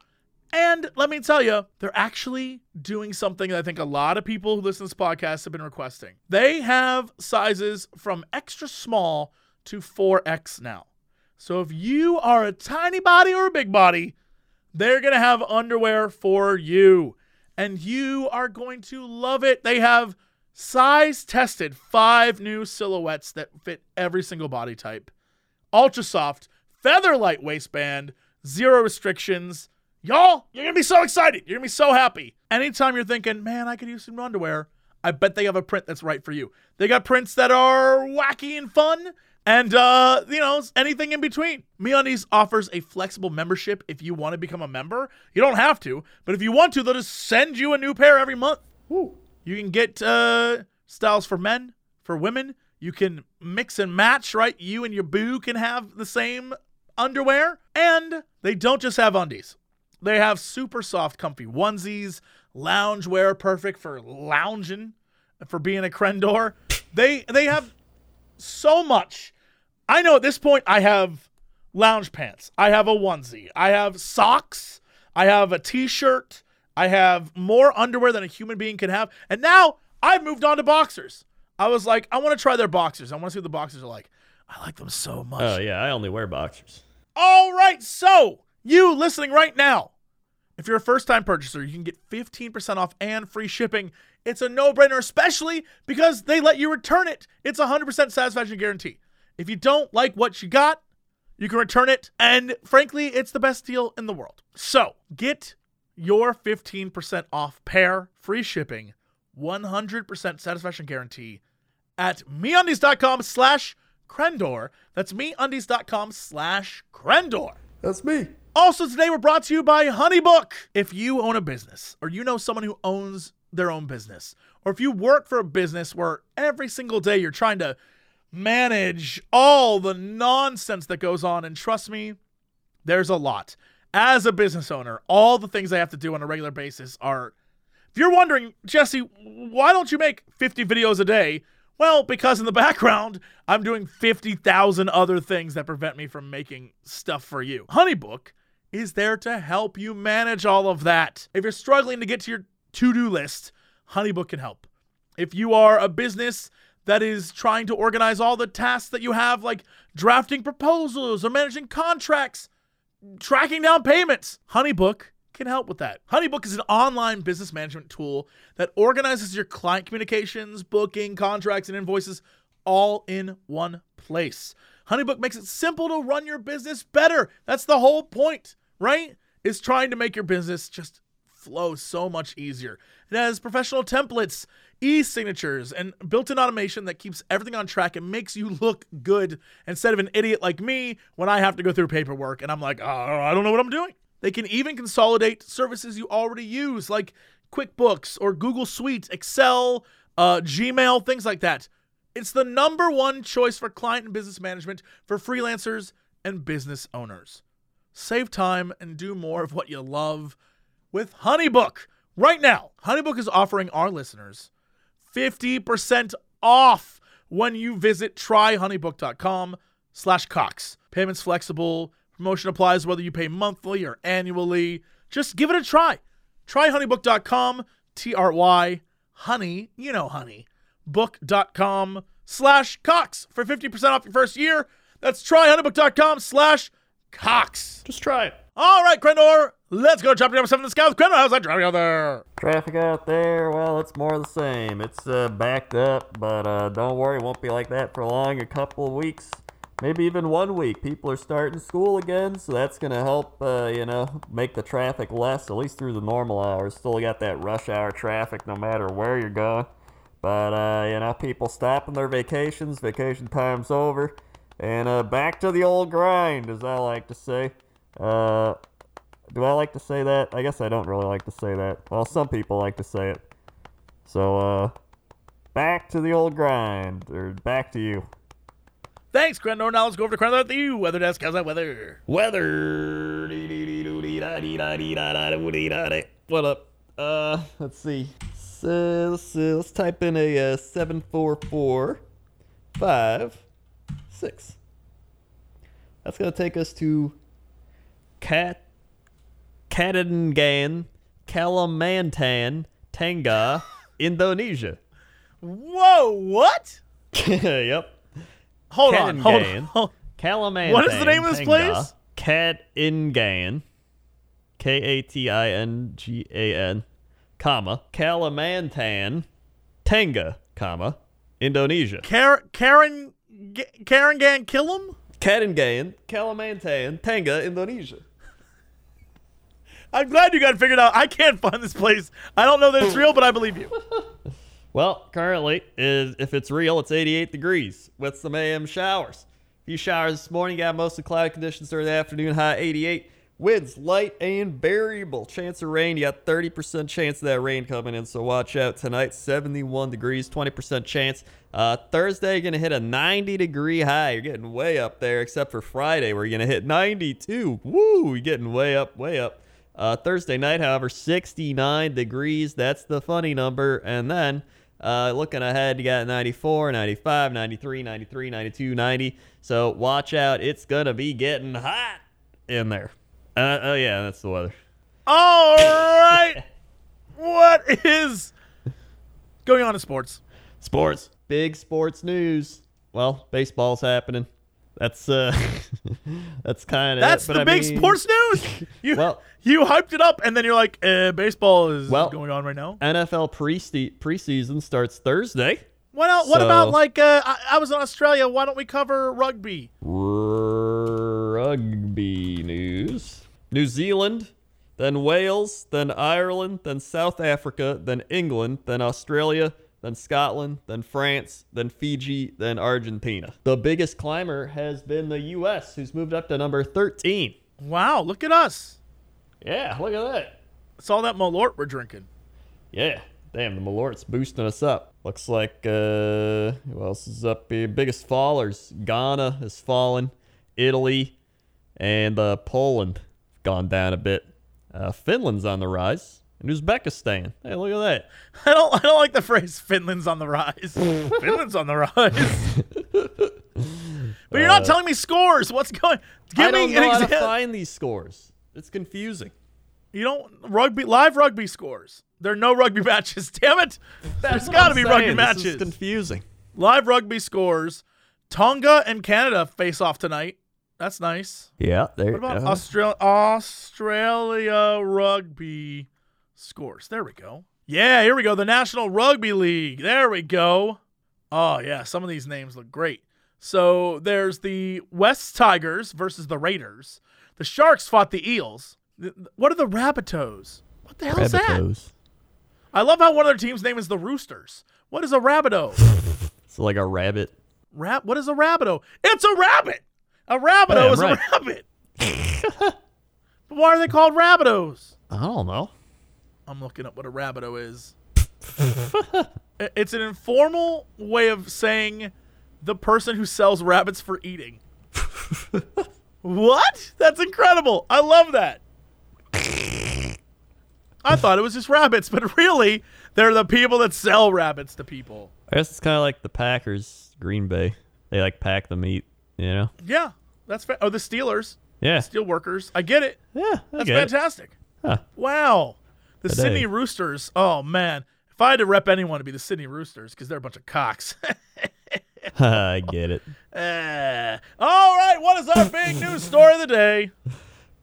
[SPEAKER 1] And let me tell you, they're actually doing something that I think a lot of people who listen to this podcast have been requesting. They have sizes from extra small to 4X now. So if you are a tiny body or a big body, they're going to have underwear for you. And you are going to love it. They have size tested five new silhouettes that fit every single body type ultra soft, feather light waistband, zero restrictions. Y'all, you're gonna be so excited. You're gonna be so happy. Anytime you're thinking, man, I could use some underwear, I bet they have a print that's right for you. They got prints that are wacky and fun, and uh, you know, anything in between. MeUndies offers a flexible membership if you want to become a member. You don't have to, but if you want to, they'll just send you a new pair every month. You can get uh, styles for men, for women. You can mix and match, right? You and your boo can have the same underwear. And they don't just have undies, they have super soft, comfy onesies, lounge wear, perfect for lounging, for being a crendor. They they have so much. I know at this point I have lounge pants. I have a onesie. I have socks. I have a t-shirt. I have more underwear than a human being can have. And now I've moved on to boxers. I was like, I want to try their boxers. I want to see what the boxers are like. I like them so much.
[SPEAKER 2] Oh, yeah, I only wear boxers.
[SPEAKER 1] All right, so you listening right now, if you're a first time purchaser, you can get 15% off and free shipping. It's a no brainer, especially because they let you return it. It's 100% satisfaction guarantee. If you don't like what you got, you can return it. And frankly, it's the best deal in the world. So get your 15% off pair, free shipping, 100% satisfaction guarantee at meundies.com slash Crendor. That's meundies.com slash Crendor.
[SPEAKER 4] That's me.
[SPEAKER 1] Also, today we're brought to you by Honeybook. If you own a business, or you know someone who owns their own business, or if you work for a business where every single day you're trying to manage all the nonsense that goes on, and trust me, there's a lot. As a business owner, all the things I have to do on a regular basis are. If you're wondering, Jesse, why don't you make 50 videos a day? Well, because in the background, I'm doing 50,000 other things that prevent me from making stuff for you. Honeybook is there to help you manage all of that. If you're struggling to get to your to do list, Honeybook can help. If you are a business that is trying to organize all the tasks that you have, like drafting proposals or managing contracts, tracking down payments, Honeybook can help with that. Honeybook is an online business management tool that organizes your client communications, booking, contracts, and invoices all in one place. Honeybook makes it simple to run your business better. That's the whole point, right? Is trying to make your business just flow so much easier. It has professional templates, e-signatures, and built-in automation that keeps everything on track and makes you look good instead of an idiot like me when I have to go through paperwork and I'm like, oh, I don't know what I'm doing. They can even consolidate services you already use, like QuickBooks or Google Suite, Excel, uh, Gmail, things like that. It's the number one choice for client and business management for freelancers and business owners. Save time and do more of what you love with Honeybook. Right now, Honeybook is offering our listeners 50% off when you visit tryhoneybook.com slash Cox. Payments flexible. Promotion applies whether you pay monthly or annually. Just give it a try. Tryhoneybook.com, T-R-Y, honey, you know honey, book.com slash Cox for 50% off your first year. That's tryhoneybook.com slash Cox.
[SPEAKER 2] Just try it.
[SPEAKER 1] All right, Crendor, let's go to chapter number seven in the sky with Crendor. How's that driving out there?
[SPEAKER 2] Traffic out there, well, it's more the same. It's uh, backed up, but uh, don't worry, it won't be like that for long. A couple of weeks, maybe even one week. People are starting school again, so that's gonna help, uh, you know, make the traffic less, at least through the normal hours. Still got that rush hour traffic no matter where you're going. But, uh, you know, people stopping their vacations, vacation time's over, and uh, back to the old grind, as I like to say. Uh, do I like to say that? I guess I don't really like to say that. Well, some people like to say it. So, uh, back to the old grind, or back to you.
[SPEAKER 1] Thanks, Crendor. Now let's go over to Crendor at the weather desk. How's that weather?
[SPEAKER 2] Weather. What up? Uh, let's see. So, let's, uh, let's type in a uh, seven four four five six. That's gonna take us to Kat Katangan, Kalimantan, Tanga, Indonesia.
[SPEAKER 1] Whoa, what?
[SPEAKER 2] yep.
[SPEAKER 1] Hold on, hold on. Hold-
[SPEAKER 2] Kalimantan.
[SPEAKER 1] What is the name of this
[SPEAKER 2] Tanga,
[SPEAKER 1] place?
[SPEAKER 2] Katangan, K A T I N G A N, comma Kalimantan, Tanga, comma Indonesia.
[SPEAKER 1] Karen, Karen, G- Karen Gan Killam?
[SPEAKER 2] Katangan, Kalimantan, Tanga, Indonesia.
[SPEAKER 1] I'm glad you got it figured out. I can't find this place. I don't know that it's real, but I believe you.
[SPEAKER 2] Well, currently, is if it's real, it's 88 degrees with some AM showers. few showers this morning, got mostly cloudy conditions during the afternoon, high 88. Winds light and variable. Chance of rain, you got 30% chance of that rain coming in, so watch out tonight. 71 degrees, 20% chance. Uh, Thursday, going to hit a 90 degree high. You're getting way up there, except for Friday, where you're going to hit 92. Woo, you're getting way up, way up. Uh, Thursday night, however, 69 degrees. That's the funny number. And then uh, looking ahead, you got 94, 95, 93, 93, 92, 90. So watch out. It's going to be getting hot in there. Uh, oh, yeah, that's the weather.
[SPEAKER 1] All right. what is going on in sports?
[SPEAKER 2] Sports. Big sports news. Well, baseball's happening. That's uh that's kind of
[SPEAKER 1] That's the big sports news. You
[SPEAKER 2] Well-
[SPEAKER 1] you hyped it up, and then you're like, uh, baseball is
[SPEAKER 2] Well-
[SPEAKER 1] going on right now.
[SPEAKER 2] NFL pre preseason starts Thursday.
[SPEAKER 1] What else, What about like uh, I, I was in Australia? Why don't we cover rugby?
[SPEAKER 2] Rugby news. New Zealand, then Wales, then Ireland, then South Africa, then England, then Australia, then Scotland, then France, then Fiji, then Argentina. The biggest climber has been the US, who's moved up to number 13.
[SPEAKER 1] Wow, look at us.
[SPEAKER 2] Yeah, look at that.
[SPEAKER 1] It's all that Malort we're drinking.
[SPEAKER 2] Yeah. Damn, the Malort's boosting us up. Looks like, uh, who else is up here? Biggest fallers. Ghana has fallen. Italy and uh, Poland gone down a bit. Uh, Finland's on the rise. And Uzbekistan. Hey, look at that.
[SPEAKER 1] I don't. I don't like the phrase "Finland's on the rise." Finland's on the rise. but you're not telling me scores. What's going? Give
[SPEAKER 2] Uh, I don't
[SPEAKER 1] me
[SPEAKER 2] know
[SPEAKER 1] an
[SPEAKER 2] how to
[SPEAKER 1] example.
[SPEAKER 2] find these scores. It's confusing.
[SPEAKER 1] You don't rugby live rugby scores. There are no rugby matches. Damn it! There's got to be rugby
[SPEAKER 2] This
[SPEAKER 1] matches.
[SPEAKER 2] is confusing.
[SPEAKER 1] live rugby scores. Tonga and Canada face off tonight. That's nice.
[SPEAKER 2] Yeah, there
[SPEAKER 1] What about Australia? Australia rugby scores. There we go. Yeah, here we go. The National Rugby League. There we go. Oh yeah, some of these names look great. So there's the West Tigers versus the Raiders. The Sharks fought the Eels. What are the Rabbitohs? What the hell is that? I love how one of their team's name is the Roosters. What is a Rabbitoh?
[SPEAKER 2] It's like a rabbit.
[SPEAKER 1] Rab- what is a Rabbitoh? It's a rabbit. A Rabbitoh
[SPEAKER 2] Damn
[SPEAKER 1] is
[SPEAKER 2] right.
[SPEAKER 1] a rabbit. but why are they called Rabbitohs?
[SPEAKER 2] I don't know.
[SPEAKER 1] I'm looking up what a Rabbitoh is. It's an informal way of saying the person who sells rabbits for eating. what? That's incredible. I love that. I thought it was just rabbits, but really, they're the people that sell rabbits to people.
[SPEAKER 2] I guess it's kind of like the Packers, Green Bay. They like pack the meat, you know?
[SPEAKER 1] Yeah, that's fa- oh the Steelers,
[SPEAKER 2] Yeah.
[SPEAKER 1] steel workers. I get it.
[SPEAKER 2] Yeah. I
[SPEAKER 1] That's fantastic.
[SPEAKER 2] Huh.
[SPEAKER 1] Wow. The
[SPEAKER 2] Today.
[SPEAKER 1] Sydney Roosters. Oh man, if I had to rep anyone, it'd be the Sydney Roosters because they're a bunch of cocks.
[SPEAKER 2] I get it.
[SPEAKER 1] Eh. All right, what is our big news story of the day?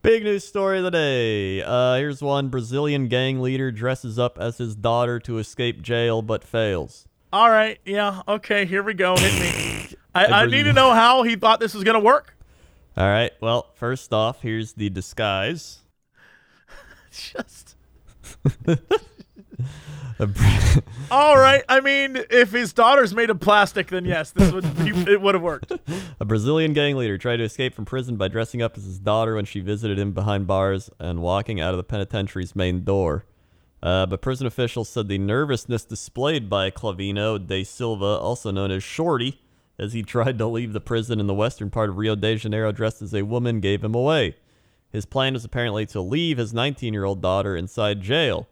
[SPEAKER 2] Big news story of the day. Uh, here's one Brazilian gang leader dresses up as his daughter to escape jail but fails.
[SPEAKER 1] All right, yeah, okay, here we go. Hit me. I, I need to know how he thought this was gonna work.
[SPEAKER 2] All right. Well, first off, here's the disguise.
[SPEAKER 1] Just all right. I mean, if his daughter's made of plastic, then yes, this would be, it would have worked.
[SPEAKER 2] A Brazilian gang leader tried to escape from prison by dressing up as his daughter when she visited him behind bars and walking out of the penitentiary's main door. Uh, but prison officials said the nervousness displayed by Clauvino de Silva, also known as Shorty, as he tried to leave the prison in the western part of Rio de Janeiro dressed as a woman, gave him away. His plan was apparently to leave his 19 year old daughter inside jail.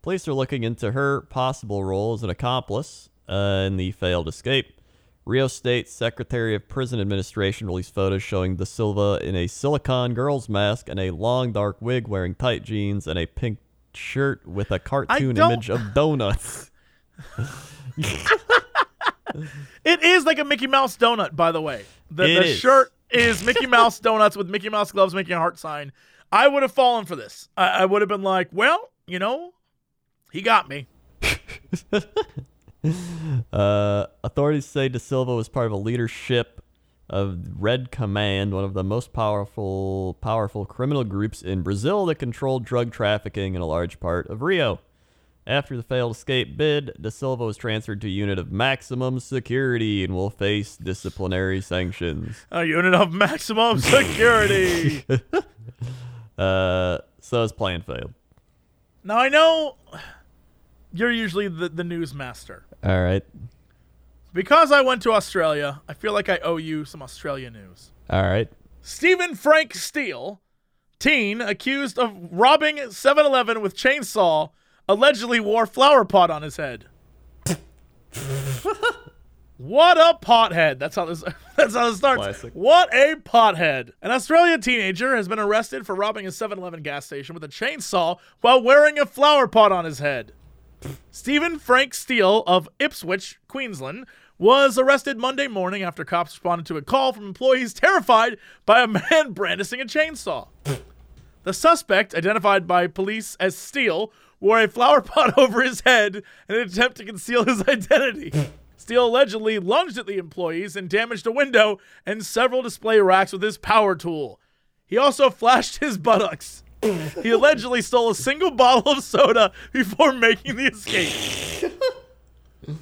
[SPEAKER 2] Police are looking into her possible role as an accomplice uh, in the failed escape. Rio State Secretary of Prison Administration released photos showing De Silva in a silicone girl's mask and a long dark wig wearing tight jeans and a pink shirt with a cartoon image of donuts.
[SPEAKER 1] It is like a Mickey Mouse donut, by the way. The, the
[SPEAKER 2] is.
[SPEAKER 1] shirt is Mickey Mouse donuts with Mickey Mouse gloves making a heart sign. I would have fallen for this. I, I would have been like, well, you know, he got me.
[SPEAKER 2] Uh, authorities say De Silva was part of a leadership of Red Command, one of the most powerful powerful criminal groups in Brazil that controlled drug trafficking in a large part of Rio. After the failed escape bid, De Silva was transferred to a unit of maximum security and will face disciplinary sanctions.
[SPEAKER 1] A unit of maximum security.
[SPEAKER 2] Uh, so his plan failed.
[SPEAKER 1] now I know you're usually the, the news master.
[SPEAKER 2] All right,
[SPEAKER 1] Because I went to Australia, I feel like I owe you some Australia news.
[SPEAKER 2] all right.
[SPEAKER 1] Stephen Frank Steele, teen accused of robbing 7 Eleven with chainsaw, allegedly wore flower pot on his head. what a pothead. That's how this that's how this starts.
[SPEAKER 2] Classic.
[SPEAKER 1] What a pothead. An Australian teenager has been arrested for robbing a 7-Eleven gas station with a chainsaw while wearing a flower pot on his head. Stephen Frank Steele of Ipswich, Queensland, was arrested Monday morning after cops responded to a call from employees terrified by a man brandishing a chainsaw. The suspect, identified by police as Steele, wore a flower pot over his head in an attempt to conceal his identity. Steele allegedly lunged at the employees and damaged a window and several display racks with his power tool. He also flashed his buttocks. He allegedly stole a single bottle of soda before making the escape.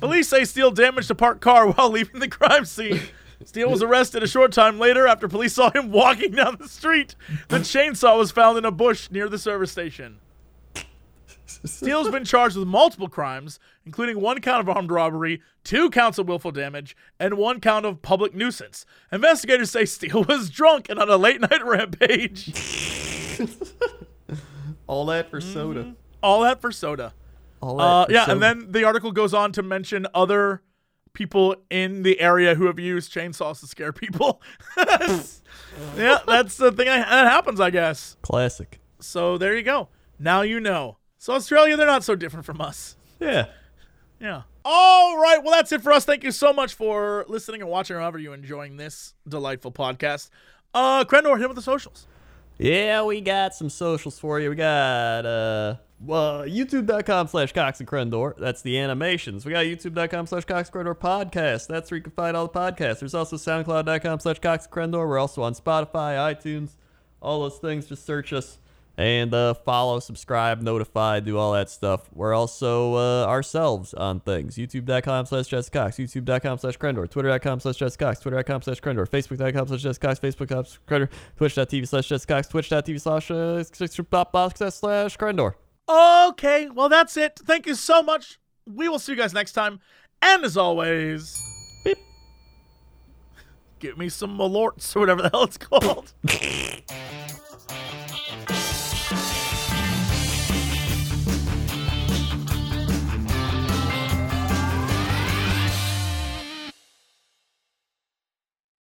[SPEAKER 1] Police say Steele damaged a parked car while leaving the crime scene. Steele was arrested a short time later after police saw him walking down the street. The chainsaw was found in a bush near the service station. Steele's been charged with multiple crimes, including one count of armed robbery, two counts of willful damage, and one count of public nuisance. Investigators say Steele was drunk and on a late night rampage.
[SPEAKER 4] All that for soda.
[SPEAKER 1] All that for soda.
[SPEAKER 4] All that
[SPEAKER 1] Uh,
[SPEAKER 4] for
[SPEAKER 1] yeah,
[SPEAKER 4] soda.
[SPEAKER 1] and then the article goes on to mention other people in the area who have used chainsaws to scare people. yeah, that's the thing I, that happens, I guess.
[SPEAKER 2] Classic.
[SPEAKER 1] So there you go. Now you know. So Australia, they're not so different from us.
[SPEAKER 2] Yeah.
[SPEAKER 1] Yeah. All right. Well, that's it for us. Thank you so much for listening and watching, however you're enjoying this delightful podcast. Uh, Crendor, hit with the socials.
[SPEAKER 2] Yeah, we got some socials for you. We got uh, uh youtube.com slash Cox and Crendor. That's the animations. We got youtube.com slash Cox and Crendor podcast. That's where you can find all the podcasts. There's also soundcloud.com slash Cox and Crendor. We're also on Spotify, iTunes, all those things. Just search us and uh, follow, subscribe, notify, do all that stuff. We're also uh, ourselves on things. YouTube.com slash Jess Cox, YouTube.com slash Crendor, Twitter.com slash Jess Cox, Twitter.com slash Crendor, Facebook.com slash Jess Cox, Facebook.com slash Crendor, Twitch.tv slash Jess Cox, Twitch.tv slash uh, slash Crendor.
[SPEAKER 1] Okay. Well, that's it. Thank you so much. We will see you guys next time. And as always,
[SPEAKER 2] Beep.
[SPEAKER 1] give me some malorts or whatever the hell it's called.